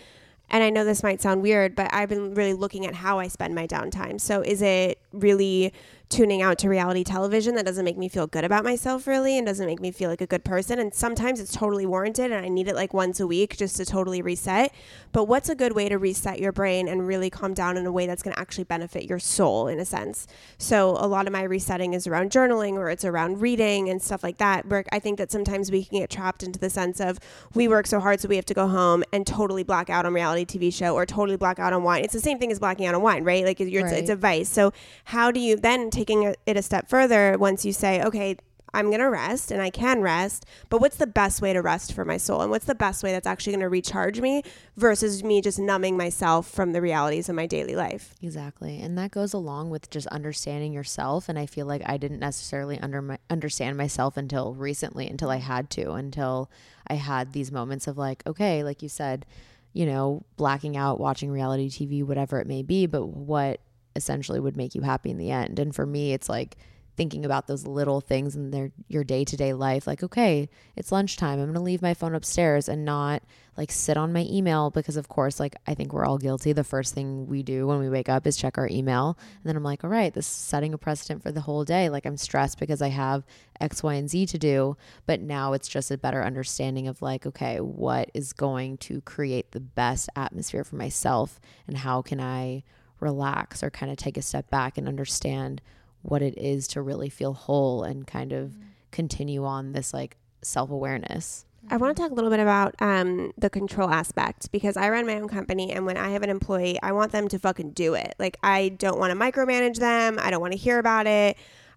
and I know this might sound weird, but I've been really looking at how I spend my downtime. So is it really tuning out to reality television that doesn't make me feel good about myself really and doesn't make me feel like a good person and sometimes it's totally warranted and I need it like once a week just to totally reset. But what's a good way to reset your brain and really calm down in a way that's going to actually benefit your soul in a sense? So a lot of my resetting is around journaling or it's around reading and stuff like that. Where I think that sometimes we can get trapped into the sense of we work so hard so we have to go home and totally black out on reality TV show or totally black out on wine. It's the same thing as blacking out on wine, right? Like you're, it's, it's a vice. So how do you then taking it a step further once you say, okay, I'm going to rest and I can rest, but what's the best way to rest for my soul? And what's the best way that's actually going to recharge me versus me just numbing myself from the realities of my daily life? Exactly. And that goes along with just understanding yourself. And I feel like I didn't necessarily under my, understand myself until recently, until I had to, until I had these moments of like, okay, like you said, you know, blacking out, watching reality TV, whatever it may be, but what essentially would make you happy in the end. And for me, it's like, thinking about those little things in their your day-to-day life like okay it's lunchtime i'm going to leave my phone upstairs and not like sit on my email because of course like i think we're all guilty. The first thing we do when we wake up is check our email. And then i'm like all right this is setting a precedent for the whole day. Like i'm stressed because i have x y and z to do. But now it's just a better understanding of like okay what is going to create the best atmosphere for myself and how can i relax or kind of take a step back and understand what it is to really feel whole and kind of continue on this like self awareness. I want to talk a little bit about um, the control aspect because I run my own company, and when I have an employee, I want them to fucking do it. Like, I don't want to micromanage them. I don't want to hear about it.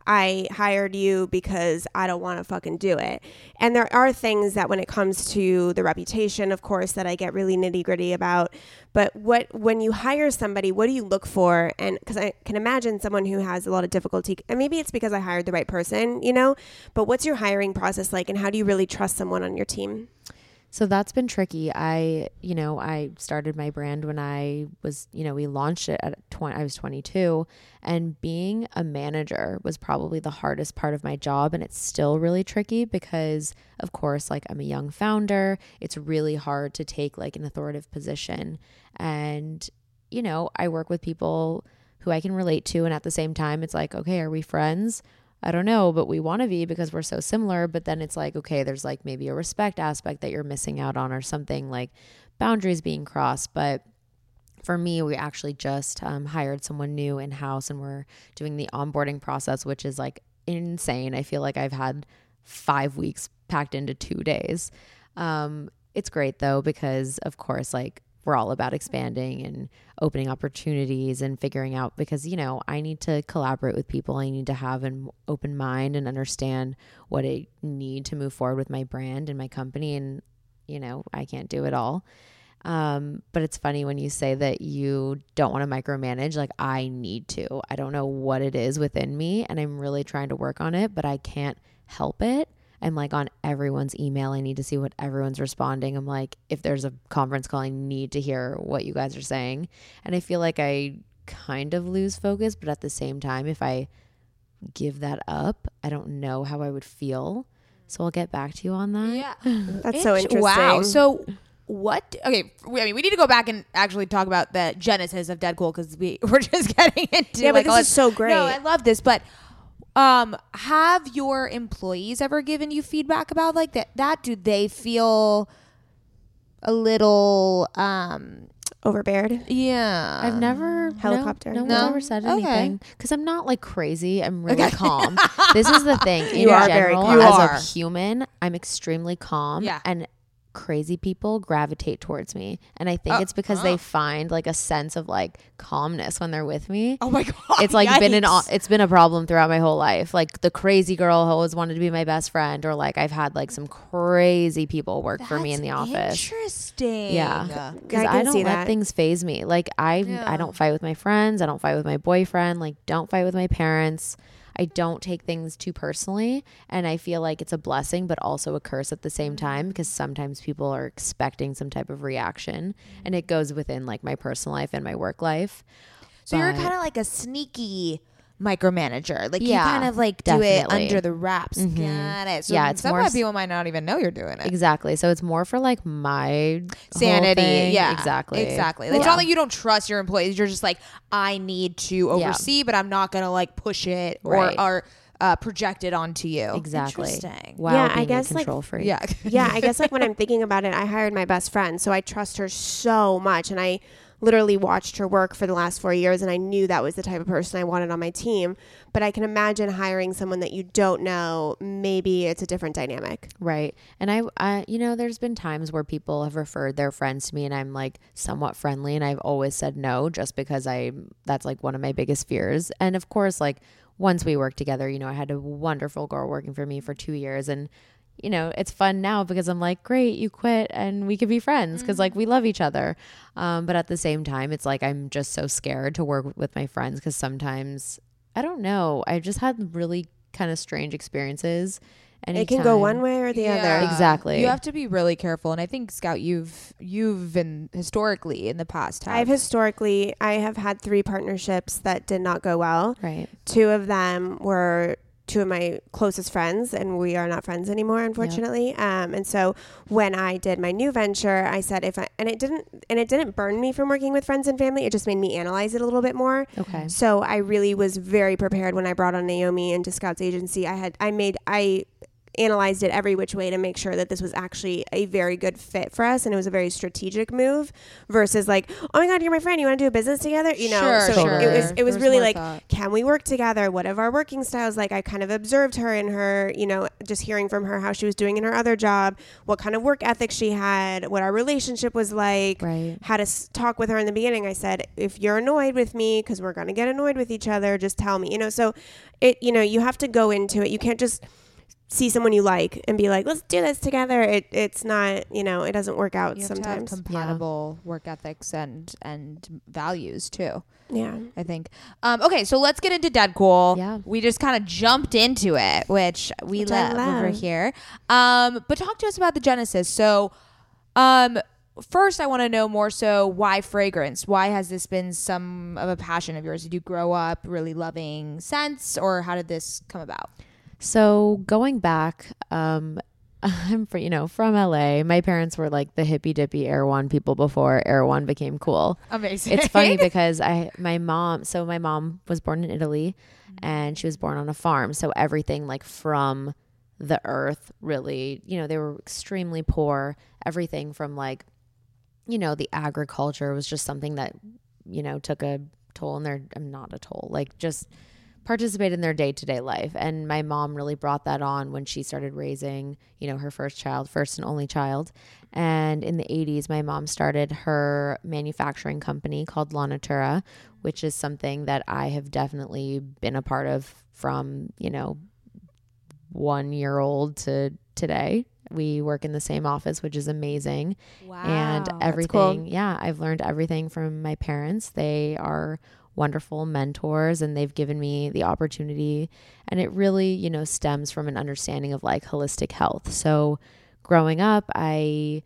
I hired you because I don't want to fucking do it. And there are things that, when it comes to the reputation, of course, that I get really nitty gritty about. But what when you hire somebody, what do you look for? And because I can imagine someone who has a lot of difficulty, and maybe it's because I hired the right person, you know. But what's your hiring process like, and how do you really trust someone on your team? So that's been tricky. I, you know, I started my brand when I was, you know, we launched it at 20, I was 22 and being a manager was probably the hardest part of my job and it's still really tricky because of course, like I'm a young founder, it's really hard to take like an authoritative position and you know, I work with people who I can relate to. And at the same time, it's like, okay, are we friends? I don't know, but we want to be because we're so similar. But then it's like, okay, there's like maybe a respect aspect that you're missing out on or something like boundaries being crossed. But for me, we actually just um, hired someone new in house and we're doing the onboarding process, which is like insane. I feel like I've had five weeks packed into two days. Um, it's great though, because of course, like we're all about expanding and opening opportunities and figuring out because, you know, I need to collaborate with people. I need to have an open mind and understand what I need to move forward with my brand and my company. And, you know, I can't do it all. Um, but it's funny when you say that you don't want to micromanage, like I need to. I don't know what it is within me and I'm really trying to work on it, but I can't help it. I'm like on everyone's email. I need to see what everyone's responding. I'm like, if there's a conference call, I need to hear what you guys are saying. And I feel like I kind of lose focus, but at the same time, if I give that up, I don't know how I would feel. So I'll get back to you on that. Yeah. (laughs) That's so interesting. Wow. So what? Okay, we- I mean, we need to go back and actually talk about the genesis of DedCool because we (laughs) we're just getting into. Yeah, but this is so great. No, I love this, but. Um, have your employees ever given you feedback about like that? That do they feel a little um Overbeared. yeah? I've never Helicopter. No, no, No? one's ever said Okay. anything because I'm not like crazy. I'm really calm. (laughs) this is the thing. In You are very general, calm. You as are. a human, I'm extremely calm. Yeah. And crazy people gravitate towards me, and I think Oh, it's because they uh-huh. find like a sense of like calmness when they're with me. oh my god! it's like been an it's been a problem throughout my whole life. Like the crazy girl who always wanted to be my best friend, or like I've had like some crazy people work for me in the office. Interesting. Yeah. Because I I, don't see let that. things phase me. Like I, Yeah. I don't fight with my friends. I don't fight with my boyfriend. Like don't fight with my parents. I don't take things too personally, and I feel like it's a blessing, but also a curse at the same mm-hmm. time because sometimes people are expecting some type of reaction, mm-hmm. and it goes within like my personal life and my work life. So you're kind of like a sneaky micromanager. Like you Yeah, kind of like do it under the wraps. Got it. So Yeah, it's some more s- people might not even know you're doing it. Exactly. So it's more for like my whole Sanity. thing. Yeah. Exactly. Exactly. Like, Well, It's not like you don't trust your employees. You're just like, I need to oversee, but I'm not gonna like push it or Right. or uh, project it onto you. Exactly. Interesting. Wow. Yeah, I being a guess, like- control freak. Yeah. yeah, I guess like when (laughs) I'm thinking about it, I hired my best friend, so I trust her so much, and I literally watched her work for the last four years, and I knew that was the type of person I wanted on my team. But I can imagine hiring someone that you don't know. Maybe it's a different dynamic. Right. And I, I, you know, there's been times where people have referred their friends to me and I'm like somewhat friendly and I've always said no just because I, that's like one of my biggest fears. And of course, like once we worked together, you know, I had a wonderful girl working for me for two years and, you know, it's fun now because I'm like, great, you quit and we could be friends because like we love each other. Um, but at the same time, it's like I'm just so scared to work with my friends because sometimes I don't know. I've just had really kind of strange experiences. And it can go one way or the Yeah. other. Exactly. You have to be really careful, and I think Scout, you've you've been historically in the past. Have, I've historically, I have had three partnerships that did not go well. Right. Two of them were two of my closest friends, and we are not friends anymore, unfortunately. Um, and so when I did my new venture, I said if I and it didn't and it didn't burn me from working with friends and family. It just made me analyze it a little bit more. Okay. So I really was very prepared when I brought on Naomi into Scout's agency. I had I made I analyzed it every which way to make sure that this was actually a very good fit for us and it was a very strategic move versus like oh my god you're my friend you want to do a business together you know Sure, so sure. it was it was really like thought. can we work together what are our working styles like i kind of observed her in her you know just hearing from her how she was doing in her other job what kind of work ethic she had what our relationship was like Right. had to s- talk with her in the beginning. I said, if you're annoyed with me, because we're going to get annoyed with each other, just tell me. You know, so it, you know, you have to go into it. You can't just see someone you like and be like, let's do this together. It, it's not, you know, it doesn't work out you have sometimes. to have compatible work ethics and and values too. yeah. I think. Um, okay, so let's get into DedCool. Yeah. We just kind of jumped into it, which we Which I love, over here. Um, but talk to us about the genesis. So, um, first, I want to know more so why fragrance? Why has this been some of a passion of yours? Did you grow up really loving scents, or how did this come about? So going back, um, (laughs) I'm for you know from LA. My parents were like the hippy dippy Erewhon people before Erewhon became cool. Amazing. It's funny (laughs) because I my mom so my mom was born in Italy and she was born on a farm. So everything like from the earth really, you know, they were extremely poor. Everything from like you know, the agriculture was just something that you know took a toll in their I'm not a toll, like just participate in their day-to-day life and my mom really brought that on when she started raising you know her first child first and only child and in the 80s my mom started her manufacturing company called La Natura which is something that I have definitely been a part of from you know one year old to today we work in the same office which is amazing wow. and everything cool. yeah i've learned everything from my parents they are wonderful mentors and they've given me the opportunity. And it really you know stems from an understanding of like holistic health. So growing up i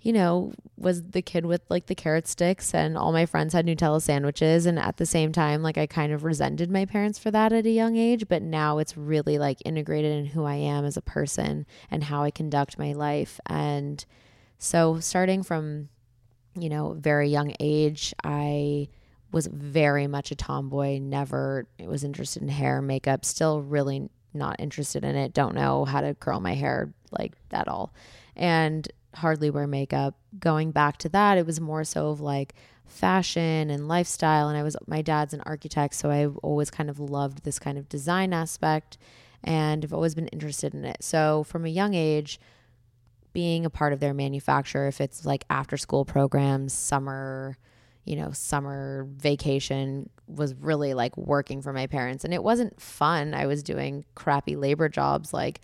you know was the kid with like the carrot sticks and all my friends had nutella sandwiches. And at the same time like i kind of resented my parents for that at a young age. But now it's really like integrated in who i am as a person and how i conduct my life. And so starting from you know very young age i was very much a tomboy never was interested in hair makeup still really not interested in it don't know how to curl my hair like at all and hardly wear makeup. Going back to that it was more so of like fashion and lifestyle and i was my dad's an architect so i've always kind of loved this kind of design aspect and i've always been interested in it. So from a young age being a part of their manufacturer if it's like after school programs summer you know summer vacation was really like working for my parents. And it wasn't fun. I was doing crappy labor jobs like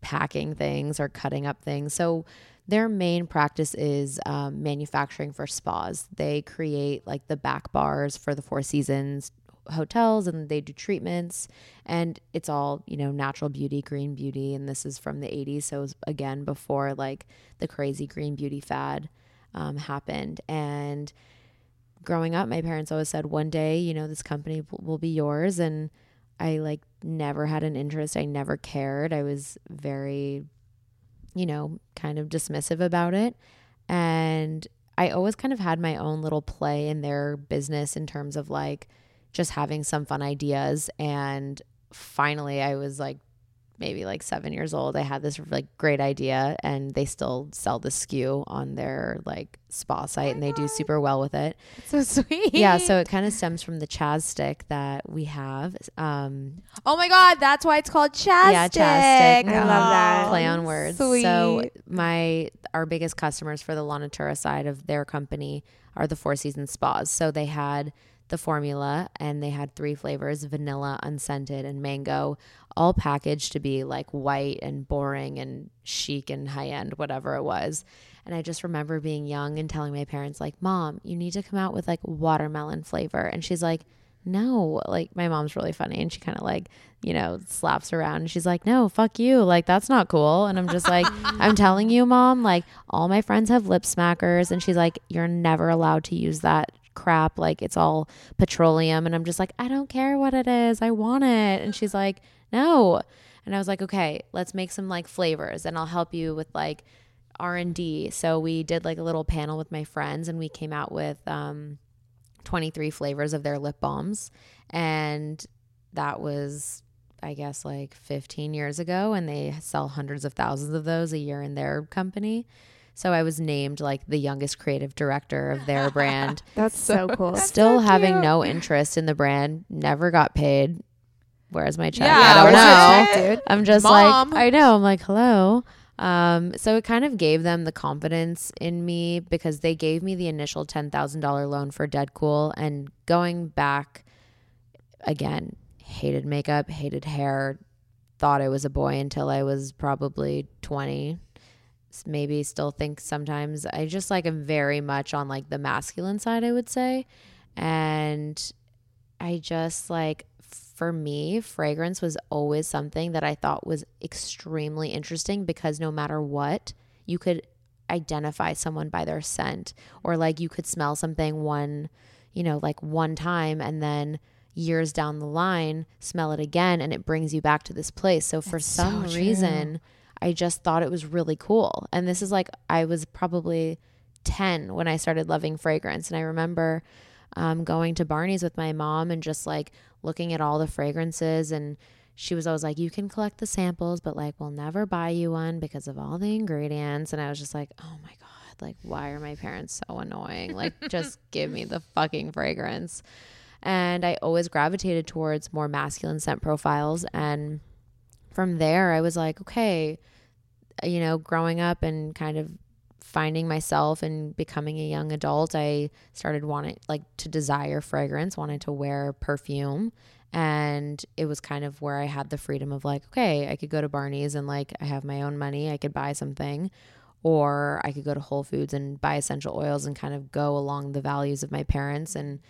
packing things or cutting up things. So their main practice is um, manufacturing for spas. They create like the back bars for the four seasons hotels and they do treatments. And it's all you know natural beauty green beauty. And this is from the 80s so was again before like the crazy green beauty fad um, happened. And growing up my parents always said one day you know this company will be yours. And i like never had an interest. I never cared. I was very you know kind of dismissive about it. And i always kind of had my own little play in their business in terms of like just having some fun ideas. And finally i was like maybe like seven years old i had this like great idea and they still sell the SKU on their like spa site and they do super well with it so sweet. yeah so it kind of stems from the chaz stick that we have um Oh my god, that's why it's called chapstick. Yeah, chapstick. I love that. play on words. Sweet. So my our biggest customers for the La Natura side of their company are the Four Seasons spas. So they had the formula and they had three flavors vanilla unscented and mango all packaged to be like white and boring and chic and high end whatever it was. And i just remember being young and telling my parents like mom you need to come out with like watermelon flavor. And she's like no. Like my mom's really funny and she kind of like you know slaps around and she's like no fuck you. Like that's not cool. And i'm just like (laughs) i'm telling you mom like all my friends have lip smackers. And she's like you're never allowed to use that crap like it's all petroleum and i'm just like i don't care what it is i want it. And she's like no. And i was like okay let's make some like flavors and i'll help you with like r&d so we did like a little panel with my friends and we came out with um 23 flavors of their lip balms. And that was i guess like 15 years ago and they sell hundreds of thousands of those a year in their company so i was named like the youngest creative director of their (laughs) brand That's so cool. still so having cute. no interest in the brand never got paid where's my check Yeah, i don't know check, dude? i'm just Mom. like i know i'm like hello um, so it kind of gave them the confidence in me because they gave me the initial $10,000 loan for DedCool and going back again, hated makeup, hated hair, thought I was a boy until I was probably 20. Maybe still think sometimes I just like am very much on like the masculine side, I would say. And I just like for me, fragrance was always something that I thought was extremely interesting because no matter what, you could identify someone by their scent or like you could smell something one, you know, like one time and then years down the line smell it again and it brings you back to this place. So for That's so some true. reason, I just thought it was really cool. And this is like, I was probably 10 when I started loving fragrance. And I remember um, going to Barney's with my mom and just like looking at all the fragrances. And she was always like, you can collect the samples, but like, we'll never buy you one because of all the ingredients. And I was just like, oh my God, like, why are my parents so annoying? Like, (laughs) just give me the fucking fragrance. And I always gravitated towards more masculine scent profiles. And from there, I was like, okay, you know, growing up and kind of finding myself and becoming a young adult, I started wanting like to desire fragrance, wanted to wear perfume. And it was kind of where I had the freedom of like, okay, I could go to Barney's and like I have my own money, I could buy something. Or I could go to Whole Foods and buy essential oils and kind of go along the values of my parents and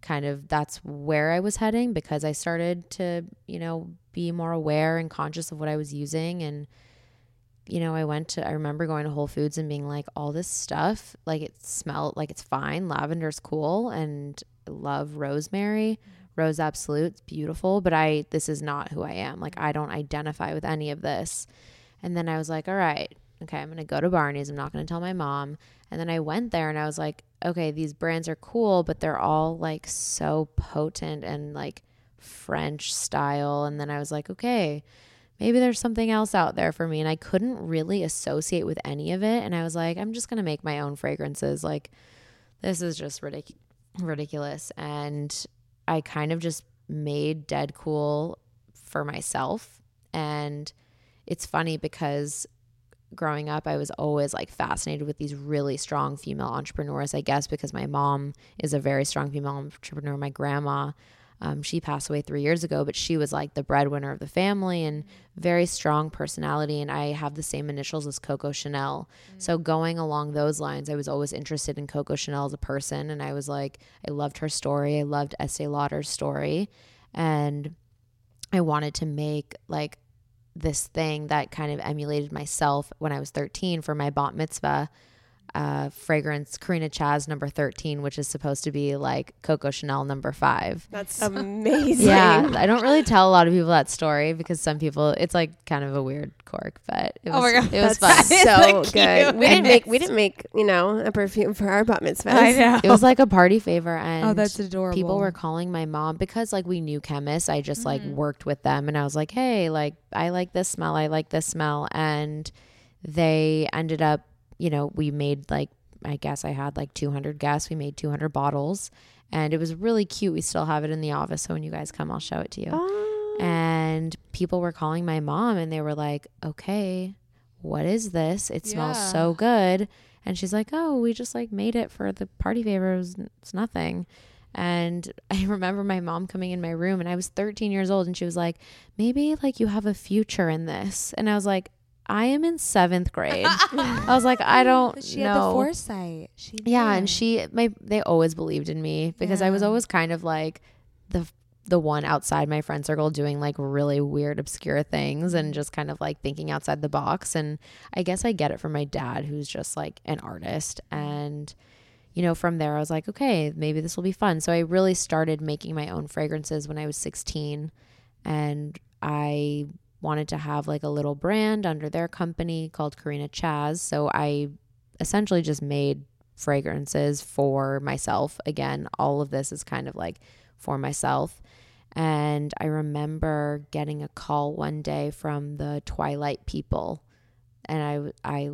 kind of that's where I was heading because I started to, you know, be more aware and conscious of what I was using and you know, I went to I remember going to Whole Foods and being like all this stuff, like it smelled like it's fine, lavender's cool and I love rosemary, rose absolute, it's beautiful, but I this is not who I am. Like I don't identify with any of this. And then I was like, all right, okay, I'm going to go to Barney's. I'm not going to tell my mom. And then I went there and I was like, okay, these brands are cool, but they're all like so potent and like French style. And then I was like, okay, maybe there's something else out there for me. And I couldn't really associate with any of it. And I was like, I'm just going to make my own fragrances. Like, this is just ridic- ridiculous. And I kind of just made DedCool for myself. And it's funny because growing up, I was always like fascinated with these really strong female entrepreneurs, I guess, because my mom is a very strong female entrepreneur. My grandma, um, she passed away three years ago, but she was like the breadwinner of the family and very strong personality. And I have the same initials as Coco Chanel. Mm-hmm. So going along those lines, I was always interested in Coco Chanel as a person. And I was like, I loved her story. I loved Estee Lauder's story. And I wanted to make like this thing that kind of emulated myself when I was 13 for my bat mitzvah uh, fragrance Carina Chaz number 13, which is supposed to be like Coco Chanel number five. That's amazing. Yeah. I don't really tell a lot of people that story because some people, it's like kind of a weird cork, but it was, Oh my God. it was fun. (laughs) so good. We didn't make we didn't make you know a perfume for our bat mitzvahs. I know. It was like a party favor. And oh, that's adorable. people were calling my mom because like we knew chemists i just like Mm. worked with them and i was like hey like i like this smell i like this smell and they ended up you know we made like i guess i had like 200 guests. We made 200 bottles and it was really cute. We still have it in the office so when you guys come i'll show it to you. Oh. and people were calling my mom and they were like okay what is this? It smells Yeah. so good. And she's like oh we just like made it for the party favors. it's nothing. And (laughs) i remember my mom coming in my room and i was 13 years old and she was like maybe like you have a future in this. And i was like i am in seventh grade. (laughs) I was like i don't she know had the foresight. She yeah and she my they always believed in me because i was always kind of like the the one outside my friend circle doing like really weird obscure things and just kind of like thinking outside the box. And i guess i get it from my dad who's just like an artist. Mm. And you know from there i was like okay maybe this will be fun. So i really started making my own fragrances when i was 16 and i wanted to have like a little brand under their company called Carina Chaz so i essentially just made fragrances for myself. Again, all of this is kind of like for myself. And I remember getting a call one day from the Twilight people. And I, I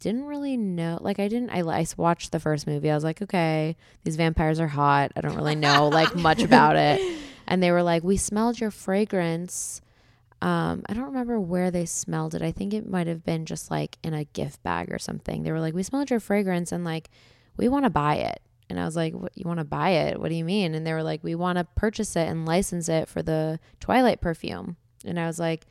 didn't really know, like, I didn't, I, I watched the first movie. I was like, okay, these vampires are hot. I don't really know like much about it. (laughs) And they were like, we smelled your fragrance. Um, I don't remember where they smelled it. I think it might have been just like in a gift bag or something. They were like, "We smelled your fragrance and like we want to buy it." And I was like, "What you want to buy it? What do you mean?" And they were like, "We want to purchase it and license it for the Twilight perfume." And I was like,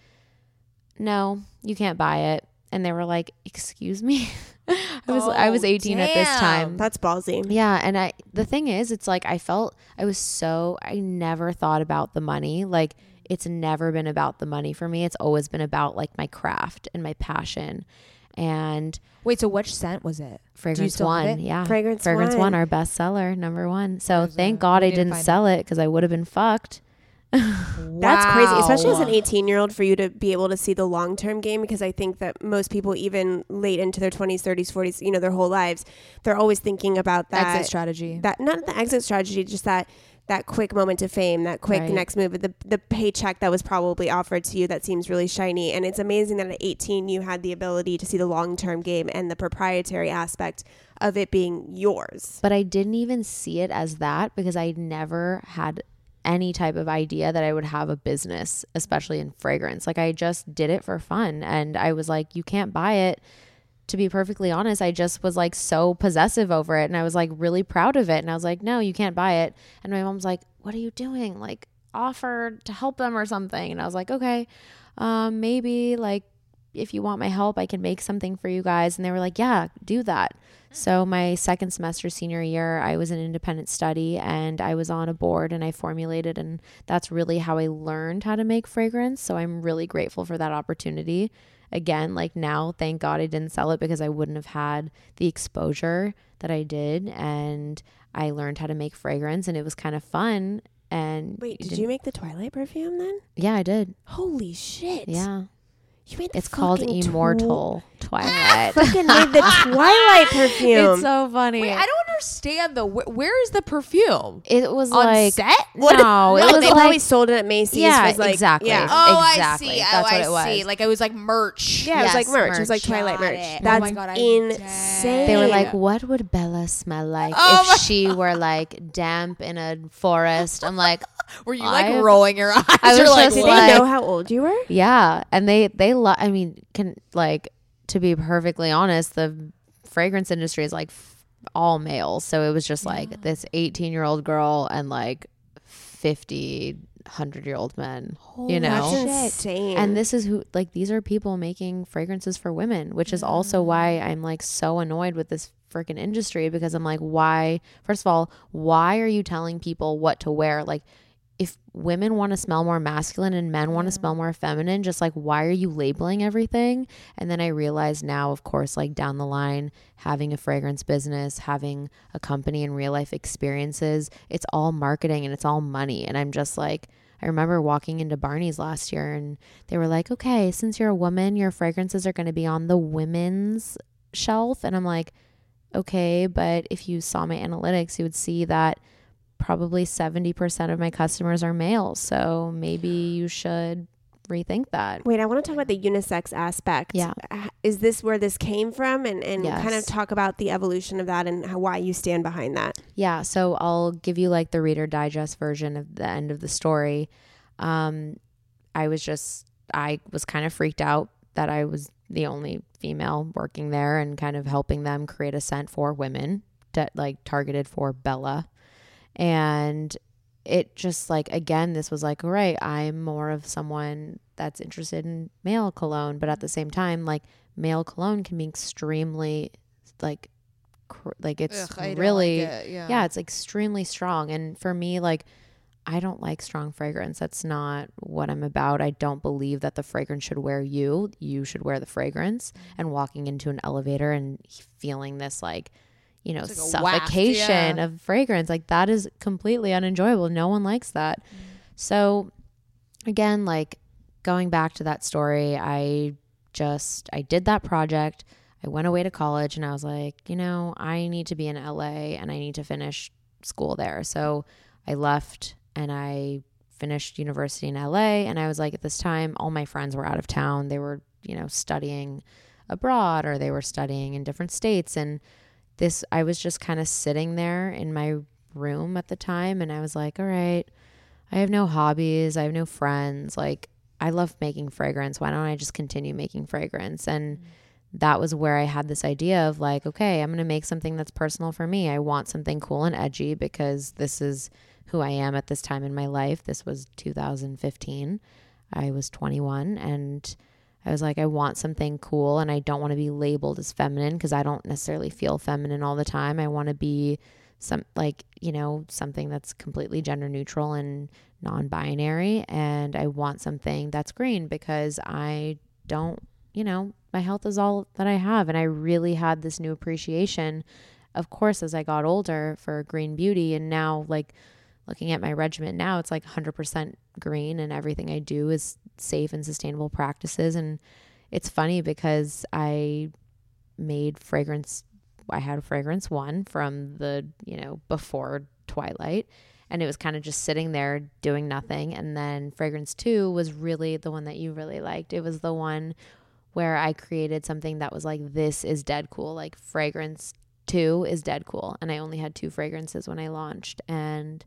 "No, you can't buy it." And they were like, "Excuse me?" (laughs) I was I was Oh, 18 at this time. That's ballsy. Yeah, and I the thing is it's like I felt I was so I never thought about the money. Like it's never been about the money for me. It's always been about like my craft and my passion. And Wait, so which scent was it? Fragrance One, it? yeah. Fragrance Fragrance One. One, our bestseller, number one. So There's thank a- God I didn't didn't sell it because I would have been fucked. (laughs) That's crazy, especially as an 18 year old, for you to be able to see the long term game. Because I think that most people, even late into their 20s, 30s, 40s, you know, their whole lives, they're always thinking about that exit strategy. that not the exit strategy, just that that quick moment of fame, that quick Right. next move, the the paycheck that was probably offered to you that seems really shiny. And it's amazing that at 18 you had the ability to see the long term game and the proprietary aspect of it being yours. But I didn't even see it as that because I never had any type of idea that I would have a business, especially in fragrance. Like I just did it for fun. And I was like, you can't buy it. To be perfectly honest, I just was like so possessive over it. And I was like really proud of it. And I was like, no, you can't buy it. And my mom's like, what are you doing? Like, offer to help them or something. And I was like, okay, um, maybe like if you want my help, I can make something for you guys. And they were like, yeah, do that. So my second semester senior year, I was in independent study and I was on a board and I formulated and that's really how I learned how to make fragrance. So I'm really grateful for that opportunity. Again, like now, thank God I didn't sell it because I wouldn't have had the exposure that I did and I learned how to make fragrance and it was kind of fun and Wait, did you make the Twilight perfume then? Yeah, I did. Holy shit! Yeah. You made the It's called fucking tw- Immortal (laughs) Twilight. Fucking made the Twilight perfume. it's so funny. Wait, I don't understand though. Wh- where is the perfume? it was On like set? (laughs) no, it no, was they like probably sold it at Macy's. Yeah, was like, exactly. Yeah, Oh, Exactly. I see. Oh, That's oh, what I it was. see. Like it was like merch. yeah, it was like Yes, merch. It was like. Twilight Got merch. it. Oh That's my God, I'm insane. They were like, "What would Bella smell like Oh if she were like damp in a forest?" I'm like, Were you like I- rolling your (laughs) eyes? I was You're like, just Did what? they know how old you were? "Yeah," and they they lo- I mean, can like to be perfectly honest, the fragrance industry is like f- all males, so it was just like this 18 year old girl and like 50 100 year old men, you know. That's. And this is who like these are people making fragrances for women, which is also why I'm like so annoyed with this freaking industry because I'm like, why? First of all, why are you telling people what to wear? Like, if women want to smell more masculine and men want to smell more feminine, just like why are you labeling everything? And then I realized now, of course, like down the line, having a fragrance business, having a company and real life experiences, it's all marketing and it's all money. And I'm just like, I remember walking into Barney's last year and they were like, okay, since you're a woman, your fragrances are going to be on the women's shelf. And I'm like, okay, but if you saw my analytics, you would see that probably 70% of my customers are male. So maybe you should rethink that. Wait, I want to talk about the unisex aspect. Yeah. Is this where this came from? And, and kind of talk about the evolution of that and how, why you stand behind that. Yeah, so I'll give you like the Reader Digest version of the end of the story. Um, I was just, I was kind of freaked out that I was the only female working there and kind of helping them create a scent for women that like targeted for Bella. And it just like, again, this was like, all right, I'm more of someone that's interested in male cologne, but at the same time, like male cologne can be extremely like, cr- like it's Ugh, don't like really it, yeah. yeah, it's extremely strong. And for me, like, I don't like strong fragrance. That's not what I'm about. I don't believe that the fragrance should wear you. You should wear the fragrance. Mm. And walking into an elevator and feeling this, like, you know, like suffocation yeah. of fragrance, like, that is completely unenjoyable. No one likes that. So, again, like, going back to that story, I just, I did that project. I went away to college and I was like, you know, I need to be in LA and I need to finish school there. So I left and I finished university in LA. And I was like, at this time, all my friends were out of town. They were, you know, studying abroad or they were studying in different states. And this, I was just kind of sitting there in my room at the time. And I was like, all right, I have no hobbies. I have no friends. Like, I love making fragrance. Why don't I just continue making fragrance? And mm. that was where I had this idea of like, okay, I'm going to make something that's personal for me. I want something cool and edgy because this is who I am at this time in my life. This was 2015. I was 21 and I was like, I want something cool and I don't want to be labeled as feminine because I don't necessarily feel feminine all the time. I want to be some like, you know, something that's completely gender neutral and non binary. And I want something that's green because I don't, you know, my health is all that I have. And I really had this new appreciation, of course, as I got older for green beauty. And now, like, looking at my regimen now, it's like 100% green and everything I do is safe and sustainable practices. And it's funny because I made fragrance, I had a fragrance one from the, you know, before Twilight. And it was kind of just sitting there doing nothing. And then fragrance two was really the one that you really liked. It was the one where I created something that was like, this is dead cool. Like fragrance two is dead cool. And I only had two fragrances when I launched. And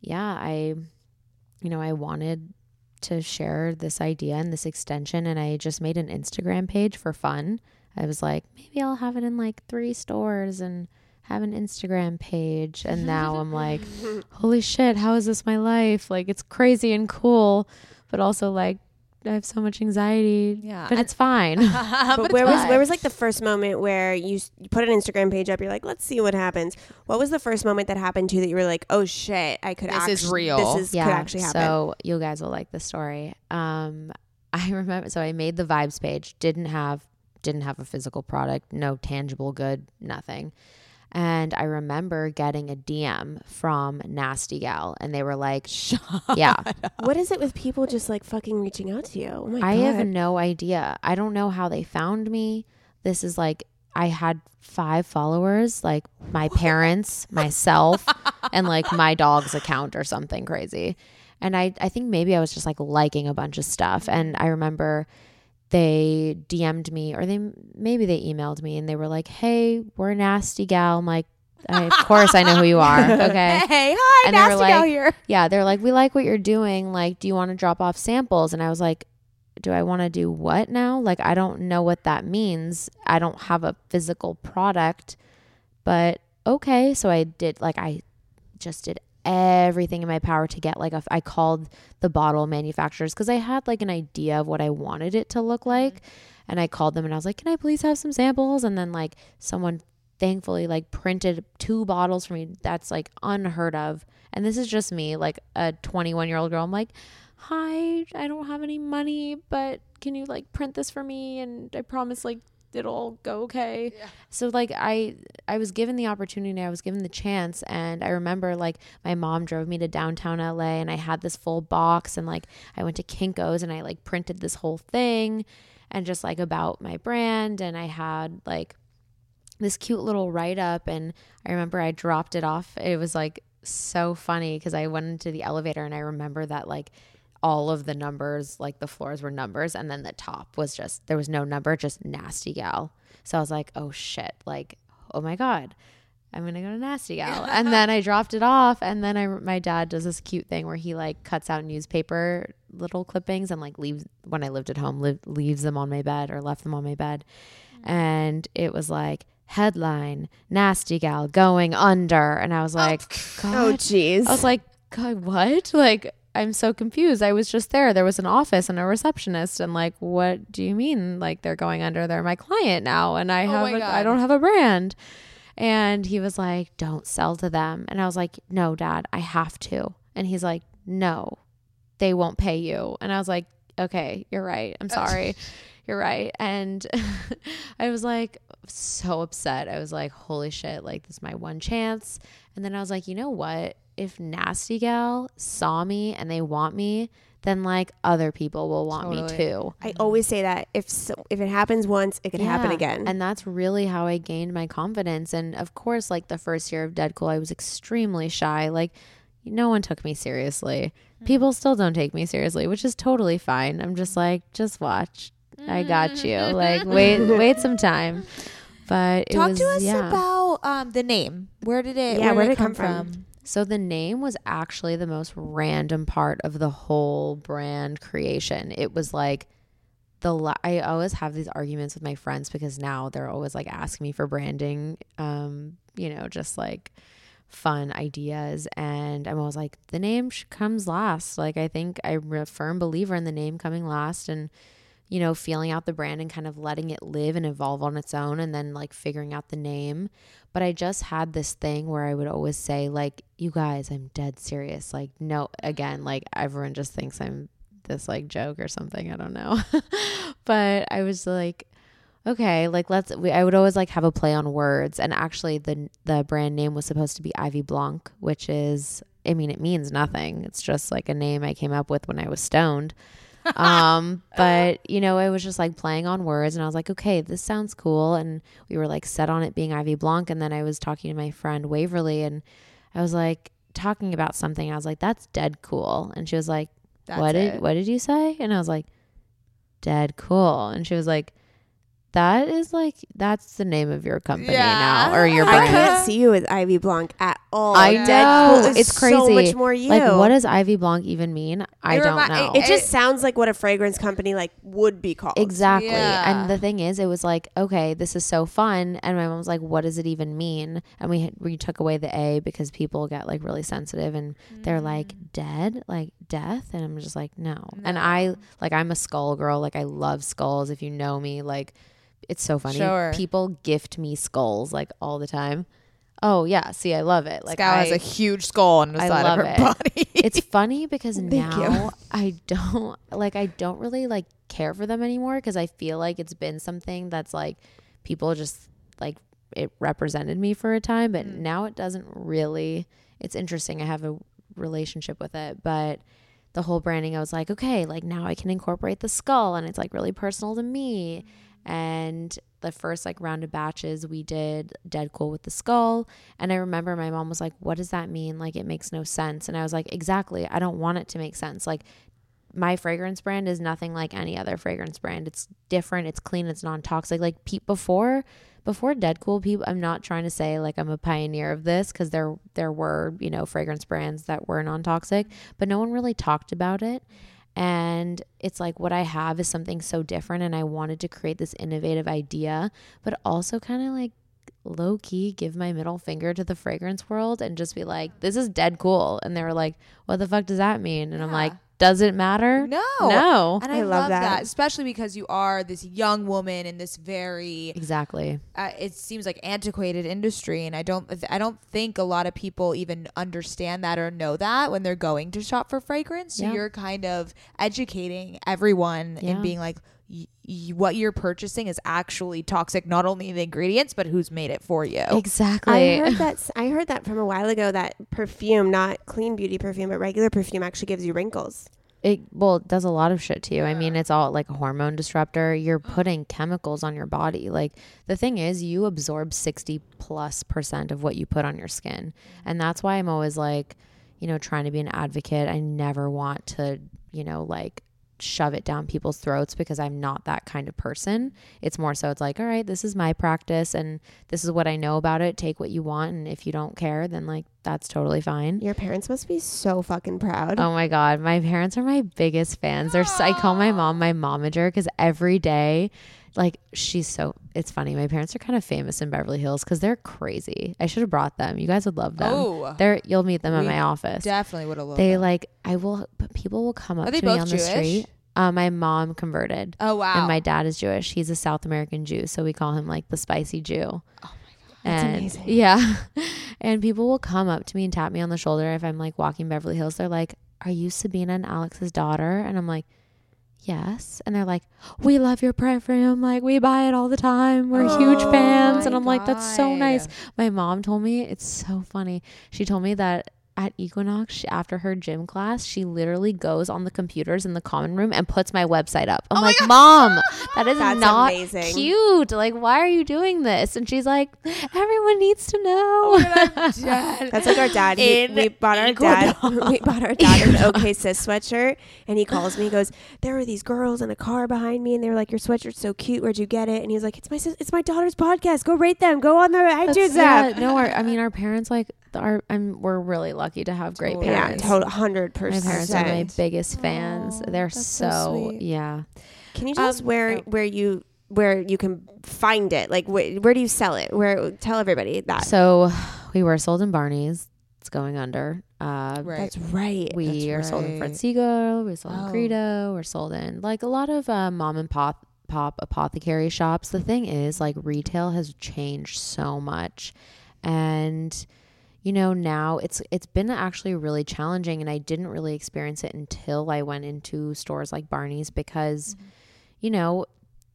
yeah, I, you know, I wanted to share this idea and this extension. And I just made an Instagram page for fun. I was like, maybe I'll have it in like three stores and have an Instagram page. And now I'm like, (laughs) holy shit, how is this my life? Like, it's crazy and cool, but also like, I have so much anxiety. Yeah, But it's fine. (laughs) But it's where was where was like the first moment where you, s- you put an Instagram page up? You're like, let's see what happens. What was the first moment that happened to you that you were like, oh shit, I could. This is real. This is could actually happen. So you guys will like the story. Um, (laughs) I remember. So I made the vibes page. Didn't have didn't have a physical product. No tangible good. Nothing. And I remember getting a DM from Nasty Gal, and they were like, "Yeah, what is it with people just like fucking reaching out to you? Oh my I god. have no idea. I don't know how they found me. This is like I had five followers, like my parents, myself, and like my dog's account or something crazy. And I I think maybe I was just like liking a bunch of stuff. And I remember they DM'd me or they maybe they emailed me and they were like, "Hey, we're nasty gal." I'm like, I, "Of course I know who you are." (laughs) Okay. Hey, hi, And nasty gal like- here. Yeah, they're like, we like what you're doing. Like, do you want to drop off samples? And I was like, do I want to do what now? Like, I don't know what that means. I don't have a physical product, but okay. So I did, like, I just did everything in my power to get, like, a, I called the bottle manufacturers because I had, like, an idea of what I wanted it to look like. Mm-hmm. And I called them and I was like, can I please have some samples? And then, like, someone thankfully like printed two bottles for me. That's like unheard of. And this is just me like a 21 year old girl. I'm like hi i don't have any money but can you like print this for me? And i promise like it'll go okay so like i i was given the opportunity i was given the chance and i remember like my mom drove me to downtown la and i had this full box and like i went to kinkos and i like printed this whole thing and just like about my brand and i had like this cute little write up and I remember I dropped it off. It was like so funny because I went into the elevator and I remember that like all of the numbers, like the floors were numbers and then the top was just there was no number, just nasty gal. So I was like, "Oh shit." Like, "Oh my god. I'm to go to nasty (laughs) gal." and then I dropped it off and then I my dad does this cute thing where he like cuts out newspaper little clippings and like leaves when I lived at home, li- leaves them on my bed or left them on my bed. Mm. And it was like headline nasty gal going under and i was oh, like (laughs) Oh jeez. i was like god what like i'm so confused. I was just there. There was an office and a receptionist and like what do you mean like they're going under? They're my client now and i Oh have a, i don't have a brand. And he was like don't sell to them. And i was like no dad i have to. And he's like no they won't pay you. And i was like okay you're right. I'm (laughs) sorry. You're right. And (laughs) i was like so upset i was like holy shit like this is my one chance and then i was like you know what if nasty gal saw me and they want me then like other people will want me too I always say that if so, if it happens once, it can happen again. And that's really how I gained my confidence. And of course, like the first year of DedCool, I was extremely shy. Like, no one took me seriously. Mm. People still don't take me seriously, which is totally fine. I'm just mm. like, just watch. I got you. (laughs) Like, wait, wait some time. (laughs) But it Talk was, to us yeah. about um, the name. Where did it? Yeah, where, where did did it it come come from? from? So the name was actually the most random part of the whole brand creation. It was like the la- I always have these arguments with my friends because now they're always like asking me for branding um you know just like fun ideas and I'm always like the name comes last. Like I think I'm a firm believer in the name coming last and you know feeling out the brand and kind of letting it live and evolve on its own and then like figuring out the name. But I just had this thing where I would always say like you guys I'm dead serious. Like no again like everyone just thinks I'm this like joke or something. I don't know. (laughs) but I was like okay like let's we, i would always like have a play on words and actually the the brand name was supposed to be ivy blanc which is I mean, it means nothing. It's just like a name I came up with when I was stoned. Um, (laughs) but you know, it was just like playing on words, and I was like, okay, this sounds cool, and we were like set on it being Ivy Blanc, and then I was talking to my friend Waverly, and I was like talking about something. I was like, that's dead cool, and she was like, That's what it. did what did you say? And I was like, dead cool, and she was like. That is like that's the name of your company Yeah. now or your brand. I brand. can't see you with Ivy Blanc at all. I Dead know. cool is It's So crazy. much more you. Like, what does Ivy Blanc even mean? I It don't remi- know. it just it- sounds like what a fragrance company like would be called. exactly. Yeah. And the thing is, it was like, okay, this is so fun. And my mom was like, what does it even mean? And we we took away the A because people get like really sensitive and they're like mm. dead, like death. And I'm just like, no. And I like I'm a skull girl. Like I love skulls. If you know me, like it's so funny. Sure. People gift me skulls like all the time. Oh yeah, see, I love it. Like Scout I, has a huge skull on the I side of her it. body. it's (laughs) funny because now (laughs) I don't like I don't really like care for them anymore because I feel like it's been something that's like people just like it represented me for a time, but Mm. now it doesn't really. It's interesting. I have a relationship with it, but the whole branding, I was like, okay, like now I can incorporate the skull, and it's like really personal to me. And the first like round of batches, we did DedCool with the skull. And I remember my mom was like, What does that mean? Like, it makes no sense. And I was like, Exactly. I don't want it to make sense. Like, my fragrance brand is nothing like any other fragrance brand. It's different. It's clean. It's non toxic. Like, pe- before. Before DedCool, people, I'm not trying to say like I'm a pioneer of this because there there were you know fragrance brands that were non toxic, but no one really talked about it. And it's like what I have is something so different, and I wanted to create this innovative idea, but also kind of like low key give my middle finger to the fragrance world and just be like, this is dead cool. And they were like, what the fuck does that mean? And I'm like, does it matter? no. No. And I, I love, love that. that. especially because you are this young woman in this very Exactly. uh, it seems like antiquated industry and I don't I don't think a lot of people even understand that or know that when they're going to shop for fragrance. So Yeah. you're kind of educating everyone Yeah. and being like y- y- what you're purchasing is actually toxic not only the ingredients but who's made it for you. Exactly. I heard (laughs) that. s- I heard that from a while ago. That perfume, not clean beauty perfume, but regular perfume, actually gives you wrinkles. it well it does a lot of shit to you i mean it's all like a hormone disruptor you're (gasps) putting chemicals on your body like the thing is you absorb 60 plus percent of what you put on your skin mm-hmm. and that's why i'm always like you know trying to be an advocate i never want to you know like shove it down people's throats because i'm not that kind of person it's more so it's like all right this is my practice and this is what i know about it take what you want and if you don't care then like that's totally fine Your parents must be so fucking proud. Oh my god, my parents are my biggest fans. They're I call my mom my momager because every day, like she's so. It's funny. My parents are kind of famous in Beverly Hills because they're crazy. I should have brought them. You guys would love them. Oh. They're you'll meet them at my office. Definitely would have loved them. They them. like I will. But people will come up Are they to me on the Jewish? street. Uh, my mom converted. Oh wow. And my dad is Jewish. He's a South American Jew, so we call him like the spicy Jew. Oh my That's and, amazing. (laughs) Yeah. and people will come up to me and tap me on the shoulder if I'm like walking Beverly Hills. They're like, Are you Sabina and Alex's daughter? And I'm like, Yes. And they're like, We love your perfume. Like, we buy it all the time. We're huge Oh fans. And I'm like, That's so nice. My mom told me, it's so funny. She told me that at Equinox, she, after her gym class, she literally goes on the computers in the common room and puts my website up. I'm like, Mom, that is (gasps) That's not amazing. cute. Like, why are you doing this? And she's like, everyone needs to know. (laughs) That's like our dad. He, we bought our dad. (laughs) we bought our dad an (laughs) Okay Sis sweatshirt, and he calls me. He goes, "There were these girls in a car behind me, and they were like, your sweatshirt's so cute. Where'd you get it?" And he was like, "It's my sis- it's my daughter's podcast. Go rate them. Go on their iTunes yeah, app." no, our, I mean, our parents like our. I'm. We're really lucky to have great Totally. Yeah, parents. total hundred My percent. parents are my biggest fans. Aw, They're so, so sweet. yeah. Can you tell us Um, where oh. where you where you can find it? Like, wh- where do you sell it? Where tell everybody that. So we were sold in Barney's. It's going under. Uh, Right. That's right. We That's are sold in right. Fred Segal. We're sold Oh. in Credo. We're sold in like a lot of uh, mom and pop pop apothecary shops. The thing is, like retail has changed so much, and you know now it's it's been actually really challenging. And I didn't really experience it until I went into stores like Barney's because, Mm-hmm. you know,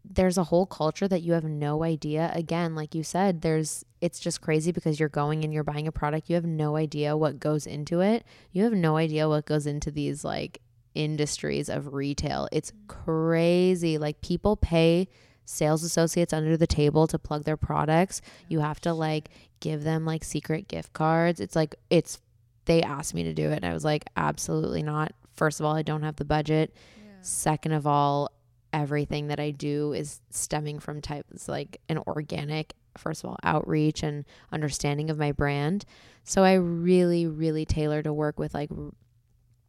there's a whole culture that you have no idea. Again, like you said, there's it's just crazy because you're going and you're buying a product, you have no idea what goes into it. You have no idea what goes into these like industries of retail. It's crazy. Like people pay sales associates under the table to plug their products. You have to like give them like secret gift cards. It's like it's they asked me to do it and I was like absolutely not. First of all, I don't have the budget. Second of all, everything that I do is stemming from types like an organic first of all outreach and understanding of my brand. So I really really tailor to work with like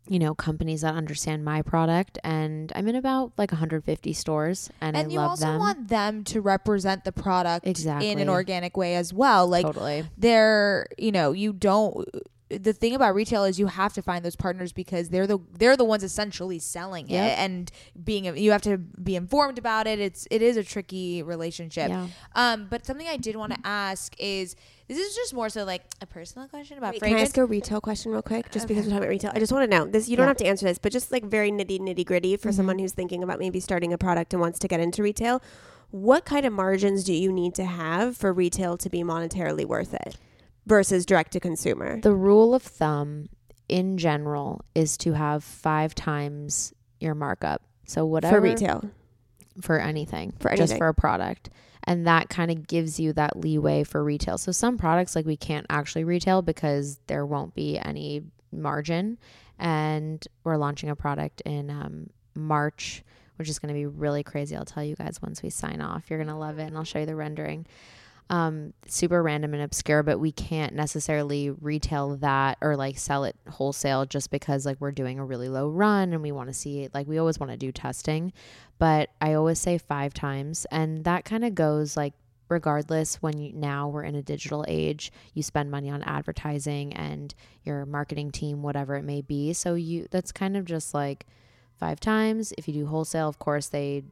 you know companies that understand my product and i'm in about like 150 stores and, and i you love also them want them to represent the product Exactly. in an organic way as well. Like totally they're, you know, you don't the thing about retail is you have to find those partners because they're the they're the ones essentially selling Yep. it and being you have to be informed about it. It's it is a tricky relationship. yeah Um, but something I did want to ask is this is just more so like a personal question about Wait, can I ask a retail question real quick? Just because we're talking about retail, I just want to know this. You don't Yeah. have to answer this, but just like very nitty nitty gritty for someone who's thinking about maybe starting a product and wants to get into retail. What kind of margins do you need to have for retail to be monetarily worth it versus direct to consumer? the rule of thumb in general is to have five times your markup so whatever For retail, for anything, For just for a product. And that kind of gives you that leeway for retail. So some products like we can't actually retail because there won't be any margin. And we're launching a product in um, March, which is going to be really crazy. I'll tell you guys once we sign off. You're going to love it, and I'll show you the rendering. Um, super random and obscure, but we can't necessarily retail that or like sell it wholesale just because like we're doing a really low run and we want to see like we always want to do testing but I always say five times. And that kind of goes like, regardless, when you, now we're in a digital age, you spend money on advertising and your marketing team, whatever it may be. So you, that's kind of just like five times. If you do wholesale, of course, they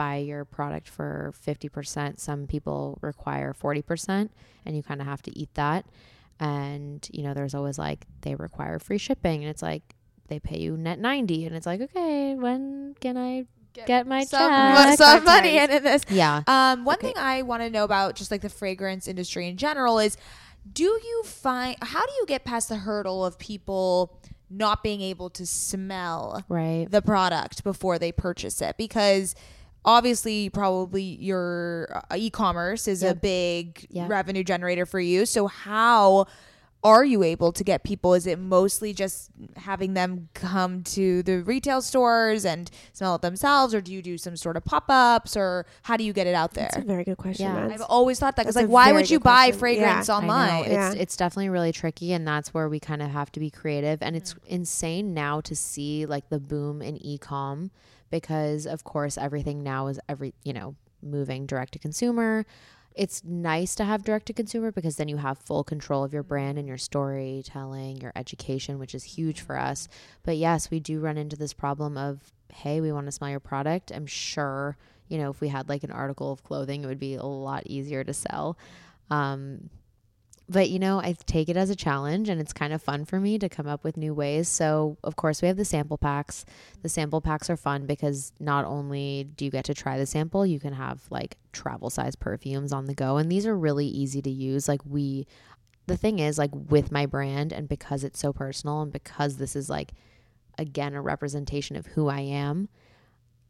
buy your product for 50%. Some people require 40%, and you kind of have to eat that. And, you know, there's always like, they require free shipping, and it's like, they pay you net 90 and it's like okay when can i get, my some, check some money times. into this. yeah Um, one Okay. thing I want to know about just like the fragrance industry in general is do you find how do you get past the hurdle of people not being able to smell right the product before they purchase it because obviously probably your uh, e-commerce is a big Yeah. revenue generator for you so how are you able to get people is it mostly just having them come to the retail stores and smell it themselves or do you do some sort of pop-ups or how do you get it out there That's a very good question. Yeah. I've always thought that because like why would you buy question. fragrance Yeah. Online It's Yeah. it's definitely really tricky and that's where we kind of have to be creative and it's insane now to see like the boom in e-com because of course everything now is every you know moving direct to consumer. It's nice to have direct to consumer because then you have full control of your brand and your storytelling, your education, which is huge for us. But yes, we do run into this problem of hey, we want to smell your product. I'm sure, you know, if we had like an article of clothing, it would be a lot easier to sell. Um, but you know, I take it as a challenge and it's kind of fun for me to come up with new ways. So, of course, we have the sample packs. The sample packs are fun because not only do you get to try the sample, you can have like travel size perfumes on the go. And these are really easy to use. Like, we, the thing is, like, with my brand and because it's so personal and because this is like, again, a representation of who I am,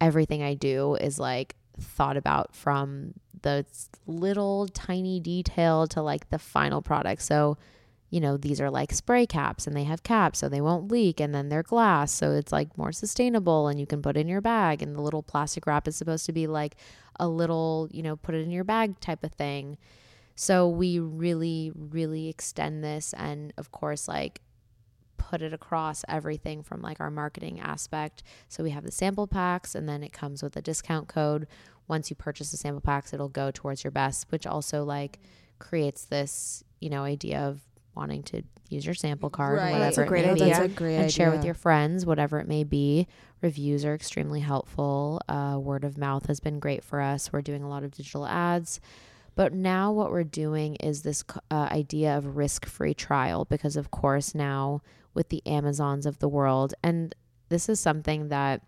everything I do is like thought about from the little tiny detail to like the final product. So, you know, these are like spray caps and they have caps so they won't leak and then they're glass so it's like more sustainable and you can put in your bag and the little plastic wrap is supposed to be like a little, you know, put it in your bag type of thing. So we really really extend this and of course like put it across everything from like our marketing aspect. So we have the sample packs and then it comes with a discount code. Once you purchase the sample packs, it'll go towards your best, which also like creates this, you know, idea of wanting to use your sample card, Right. whatever That's a it great may idea. be, and share with your friends, whatever it may be. Reviews are extremely helpful. Uh, word of mouth has been great for us. We're doing a lot of digital ads. But now what we're doing is this uh, idea of risk-free trial because of course now with the Amazons of the world and this is something that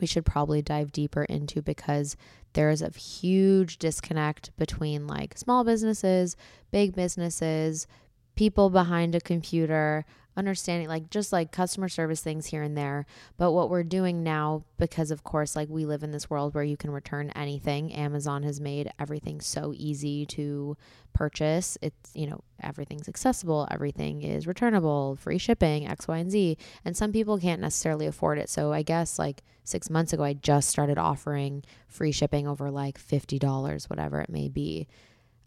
we should probably dive deeper into because there is a huge disconnect between like small businesses, big businesses, people behind a computer, understanding like just like customer service things here and there. But what we're doing now, because of course, like we live in this world where you can return anything, Amazon has made everything so easy to purchase. It's, you know, everything's accessible, everything is returnable, free shipping, X, Y, and Z. And some people can't necessarily afford it. So I guess like six months ago, I just started offering free shipping over like $50, whatever it may be,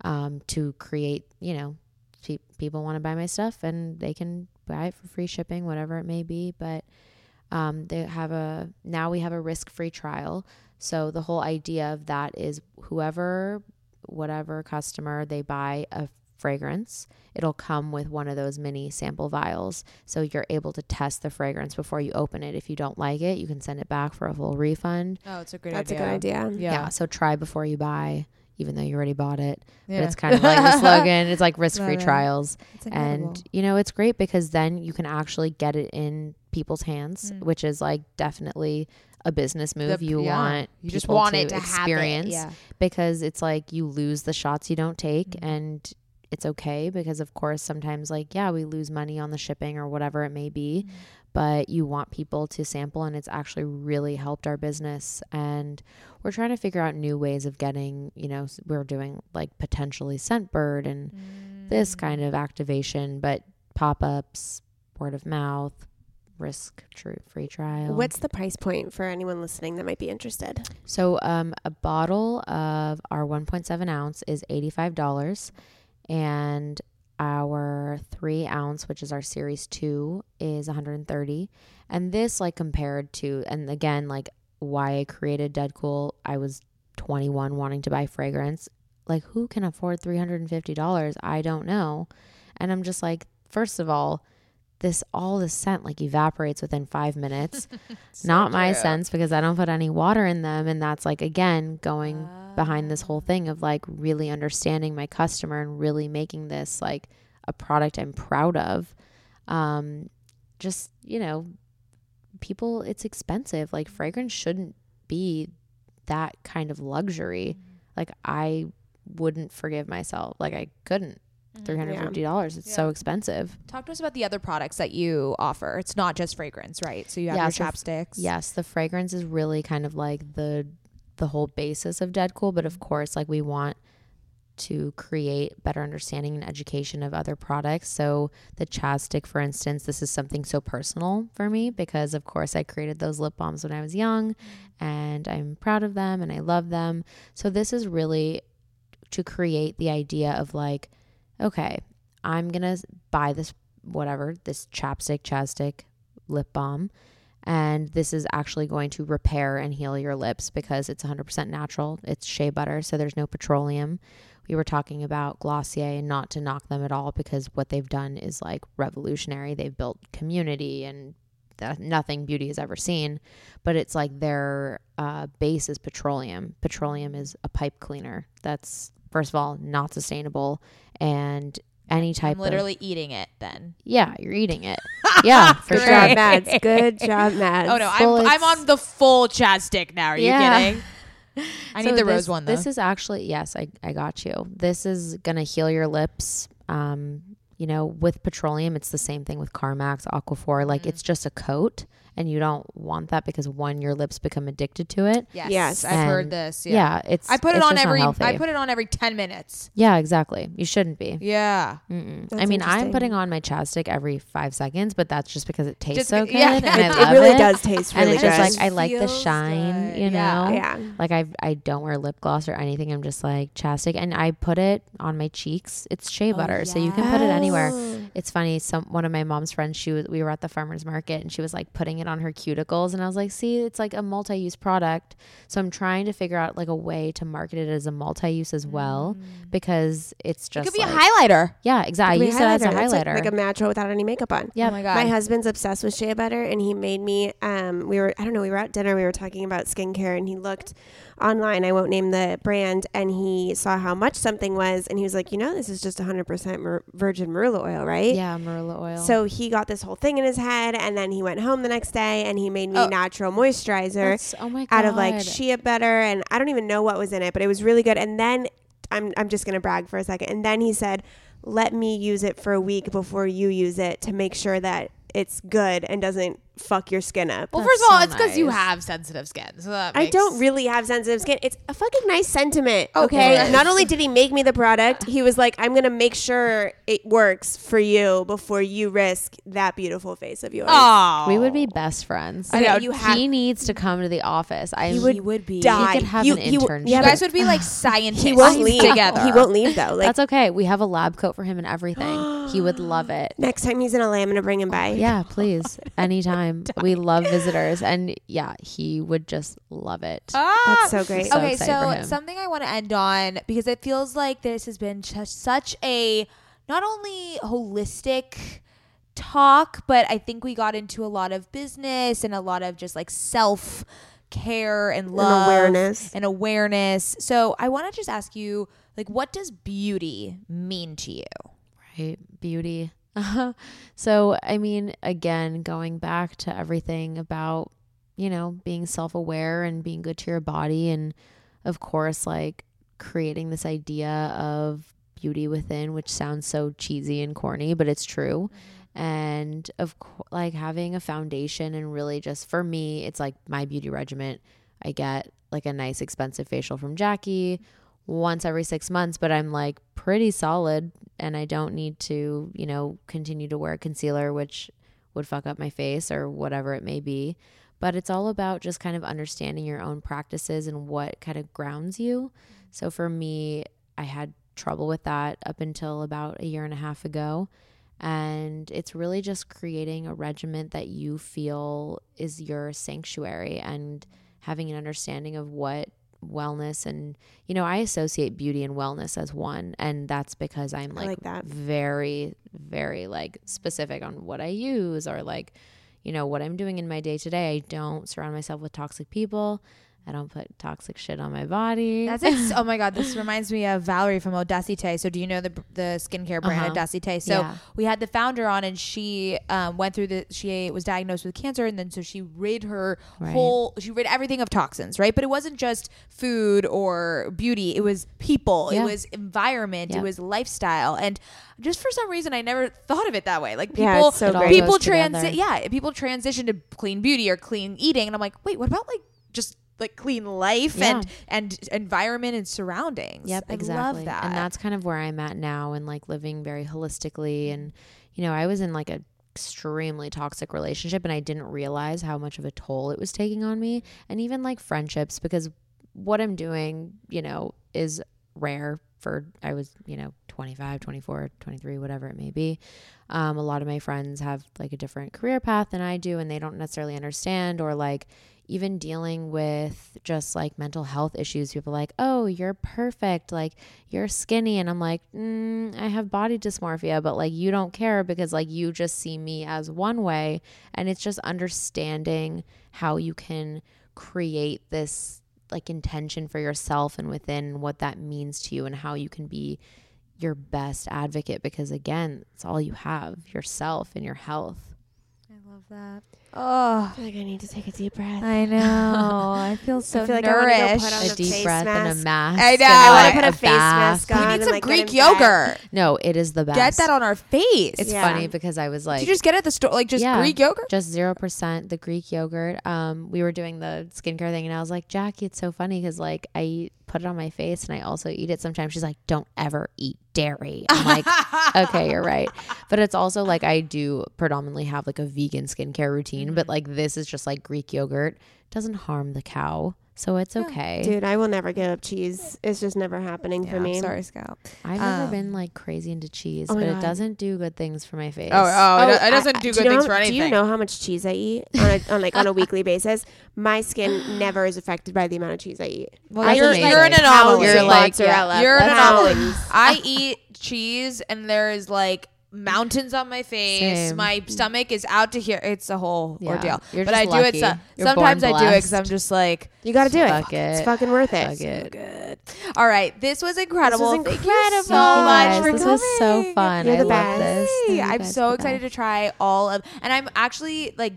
um, to create, you know, pe- people want to buy my stuff and they can buy it for free shipping, whatever it may be. But um, they have a now we have a risk free trial. So the whole idea of that is whoever, whatever customer they buy a fragrance, it'll come with one of those mini sample vials. So you're able to test the fragrance before you open it. If you don't like it, you can send it back for a full refund. Oh, it's a great That's idea. a good idea. Yeah. Yeah. So try before you buy, even though you already bought it. Yeah. But it's kind of like the slogan. It's like (laughs) risk free trials. And, you know, it's great because then you can actually get it in people's hands, Mm. which is like definitely a business move. The- you yeah. want you just want to it to experience happen. Yeah. because it's like you lose the shots you don't take Mhm. and it's okay because of course sometimes like yeah we lose money on the shipping or whatever it may be Mm-hmm. But you want people to sample and it's actually really helped our business. And we're trying to figure out new ways of getting you know we're doing like potentially scentbird and this kind of activation but pop-ups word of mouth risk true free trial. What's the price point for anyone listening that might be interested? So, um, a bottle of our 1.7 ounce is $85, and our three ounce, which is our series two, is 130. And this, like, compared to, and again, like, why I created DedCool, I was 21 wanting to buy fragrance. Like, who can afford $350? I don't know. And I'm just like, first of all, this all the scent like evaporates within five minutes (laughs) not my scents because I don't put any water in them. And that's like, again, going behind this whole thing of like really understanding my customer and really making this like a product I'm proud of. Um, just, you know, people, it's expensive. Like, fragrance shouldn't be that kind of luxury. Like, I wouldn't forgive myself. Like, I couldn't. Mm-hmm. $350. It's so expensive. Talk to us about the other products that you offer. It's not just fragrance, right? So you have Yeah, your so f- chapsticks. Yes, the fragrance is really kind of like the the whole basis of DedCool, but of mm-hmm. course, like we want to create better understanding and education of other products. So the chapstick, for instance, this is something so personal for me because of course I created those lip balms when I was young mm-hmm. and I'm proud of them and I love them. So this is really to create the idea of like, okay, I'm gonna buy this whatever, this chapstick, chapstick, lip balm and this is actually going to repair and heal your lips because it's 100% natural. It's shea butter, so there's no petroleum. We were talking about Glossier and not to knock them at all because what they've done is like revolutionary. They've built community and nothing beauty has ever seen, but it's like their uh, base is petroleum. Petroleum is a pipe cleaner. That's first of all not sustainable and any type I'm of literally eating it then. yeah, you're eating it. (laughs) Yeah, for Good sure. job, Mads. Good job, (laughs) Mads. Oh no, Well, I'm I'm on the full chapstick now. Are you Yeah. kidding? (laughs) I need the this, rose one though. This is actually yes, I, I got you. This is gonna heal your lips. Um, you know, with petroleum, it's the same thing with Carmex, Aquaphor. Like Mm. it's just a coat, and you don't want that because one, your lips become addicted to it. yes, Yes. I've heard this. Yeah, Yeah. it's. I put it it's on every. I put it on every ten minutes. Yeah, exactly. You shouldn't be. Yeah. I mean, I'm putting on my chapstick every five seconds, but that's just because it tastes Just so good, yeah. and (laughs) It- I It, really it. does taste And really good. just good. like I like the shine, good. you know. Yeah. yeah. Like I I don't wear lip gloss or anything. I'm just like chapstick, and I put it on my cheeks. It's shea Oh, butter, so you can put it anywhere. It's funny. Some one of my mom's friends, she was we were at the farmers market, and she was like putting it on her cuticles, and I was like, see, it's like a multi-use product. So I'm trying to figure out like a way to market it as a multi-use as well, because it's just It just could be like, a highlighter. yeah, exactly. I Could be use it as a It's like- highlighter. Like, a natural without any makeup on. yeah, Oh my god. My husband's obsessed with shea butter, and he made me. Um, we were I don't know. We were at dinner. We were talking about skincare, and he looked online. I won't name the brand, and he saw how much something was, and he was like, you know, this is just 100% mer- virgin marula oil, right? yeah, marula oil. So he got this whole thing in his head, and then he went home the next day, and he made me Oh. natural moisturizer oh out of like shea butter, and I don't even know what was in it, but it was really good. And then I'm I'm just gonna brag for a second. And then he said, "Let me use it for a week before you use it to make sure that it's good and doesn't fuck your skin up." Well, That's first of all, so it's because you have sensitive skin. So that I makes- don't really have sensitive skin. It's a fucking nice sentiment. Oh, okay. Not only did he make me the product, he was like, I'm gonna make sure it works for you before you risk that beautiful face of yours. Oh, we would be best friends. I know, you have- he needs to come to the office. I He would He would be. die. He could have You- an he w- internship. yeah, You guys would be like (laughs) scientists he won't leave (laughs) together. He won't leave though. Like That's okay. We have a lab coat for him and everything. he would love it. (gasps) next time he's in LA, I'm gonna bring him by. Yeah, please. Anytime. (laughs) We love visitors. And yeah, he would just love it. Ah! That's so great. So okay, so something I want to end on because it feels like this has been just such a not only holistic talk, but I think we got into a lot of business and a lot of just like self care and love and awareness. and awareness. So I want to just ask you like what does beauty mean to you? right? Beauty. (laughs) so, I mean, again, going back to everything about, you know, being self aware and being good to your body. And of course, like creating this idea of beauty within, which sounds so cheesy and corny, but it's true. Mm-hmm. And of course, like having a foundation and really just for me, it's like my beauty regimen. I get like a nice expensive facial from Jacky once every six months, but I'm like pretty solid and I don't need to, you know, continue to wear concealer, which would fuck up my face or whatever it may be. But it's all about just kind of understanding your own practices and what kind of grounds you. So for me, I had trouble with that up until about a year and a half ago. And it's really just creating a regiment that you feel is your sanctuary and having an understanding of what wellness and you know i associate beauty and wellness as one and that's because i'm like, like that. very very like specific on what i use or like you know what i'm doing in my day to day i don't surround myself with toxic people i don't put toxic shit on my body That's it. (laughs) oh my god, this reminds me of Valerie from Odacité. So do you know the the skincare brand Uh-huh. So Yeah. we had the founder on, and she um, went through the. She was diagnosed with cancer, and then so she rid her Right. whole. She rid everything of toxins, right? But it wasn't just food or beauty. It was people. It was environment. It was lifestyle, and just for some reason, I never thought of it that way. Like people, Yeah, so It all great. people transit. Yeah, people transition to clean beauty or clean eating, and I'm like, wait, what about like just like clean life Yeah. and and environment and surroundings. Yep, I exactly. love that. And that's kind of where I'm at now and like living very holistically and you know, I was in like a extremely toxic relationship and I didn't realize how much of a toll it was taking on me and even like friendships because what I'm doing, you know, is rare for I was, you know, 25, 24, 23, whatever it may be. Um, a lot of my friends have like a different career path than I do and they don't necessarily understand or like even dealing with just like mental health issues people like oh you're perfect like you're skinny and i'm like mm, i have body dysmorphia but like you don't care because like you just see me as one way and it's just understanding how you can create this like intention for yourself and within what that means to you and how you can be your best advocate because again it's all you have yourself and your health I love that. Oh, I feel like I need to take a deep breath. I know. I (laughs) feel so I feel like I wanna nourished. put on a the deep face breath and a mask I know. and, I wanna put a face bath. mask on. we need and, some like, Greek yogurt. no it is the best Get that on our face. It's Yeah. funny because I was like, Did you just get it at the store? Like just Yeah. Greek yogurt? just zero percent the Greek yogurt. Um, we were doing the skincare thing, and I was like, Jacky, it's so funny because like I put it on my face, and I also eat it sometimes. She's like, don't ever eat dairy. (laughs) I'm like, okay, you're right. But it's also like I do predominantly have like a vegan skincare routine, but mm-hmm. like this is just like Greek yogurt doesn't harm the cow, so it's okay. Dude, I will never give up cheese. It's just never happening for Yeah, me. Sorry, Scout. I've never Um, been like crazy into cheese, oh my but it God. doesn't do good things for my face. Oh, oh, it, Oh, do- it I- doesn't I- do you good know things how- for anything. Do you know how much cheese I eat on, a, on like on a (laughs) weekly basis? My skin never is affected by the amount of cheese I eat. Well, I you're, eat, you're an pounds anomaly. of You're like- mozzarella. You're an That's anomaly. I eat cheese and there is like mountains on my face. Same. My stomach is out to here. It's a whole Yeah. ordeal. You're but just I do it. So, sometimes I do it because I'm just like, You got to do it. It. It's fucking worth it. Fuck it. good. All right, this was incredible. This was Thank you incredible. so much for this coming. was so fun. You're I the love best. You I'm so excited best. to try all of, and I'm actually like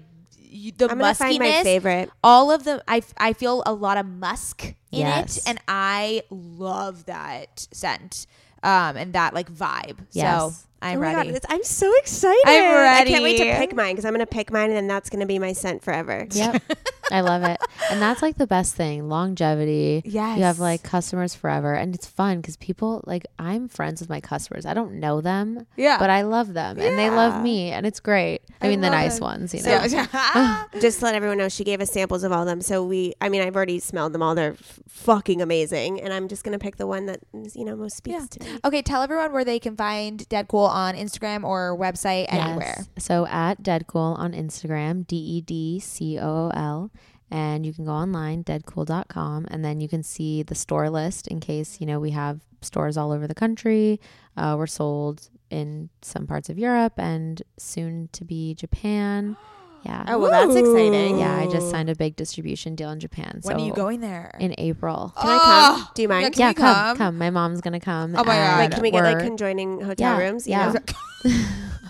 y- the I'm gonna find my muskiness. favorite. all of them I, I feel a lot of musk in Yes. it and i love that scent um and that like vibe so Yes. I'm oh ready God, it's- I'm so excited. I'm ready. I can't wait to pick mine because I'm gonna pick mine and then that's gonna be my scent forever. Yep. (laughs) I love it. And that's like the best thing longevity. Yes. You have like customers forever. And it's fun because people, like, I'm friends with my customers. I don't know them, yeah but I love them and they love me. And it's great. I, I mean, the nice it. ones, you know. yeah. (laughs) (laughs) Just to let everyone know, she gave us samples of all of them. So we, I mean, I've already smelled them all. They're f- fucking amazing, and I'm just gonna pick the one that is, you know most speaks to me. okay tell everyone where they can find DedCool on instagram or website anywhere Yes. So at DedCool on Instagram, D E D C O O L. And you can go online, dedcool.com, and then you can see the store list in case, you know, we have stores all over the country. Uh, we're sold in some parts of Europe and soon to be Japan. Yeah. Oh well, that's exciting. Yeah, I just signed a big distribution deal in Japan. when so are you going there In April. Can I come? Do you mind? Can yeah, we come, come? come. My mom's gonna come. Oh my God. Like, can we get like conjoining hotel Yeah, rooms? Yeah. (laughs)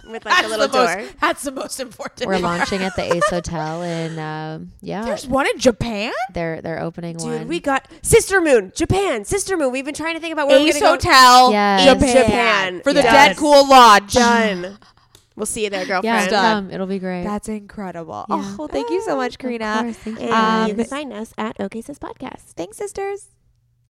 with like a That's little the most- that's the most important We're launching at the Ace (laughs) Hotel in um, yeah. there's one in japan They're they're opening Dude, one. we got Sister Moon, Japan, Sister Moon. We've been trying to think about where ace we're gonna go. hotel Yes. Japan. japan, for the Yes. DedCool lodge Done. (laughs) We'll see you there, girlfriend. yeah, Done. come. It'll be great. that's incredible Yeah. oh well thank you so much Of Carina course, thank you. Um, you can find us at Okay Sis Podcast. thanks sisters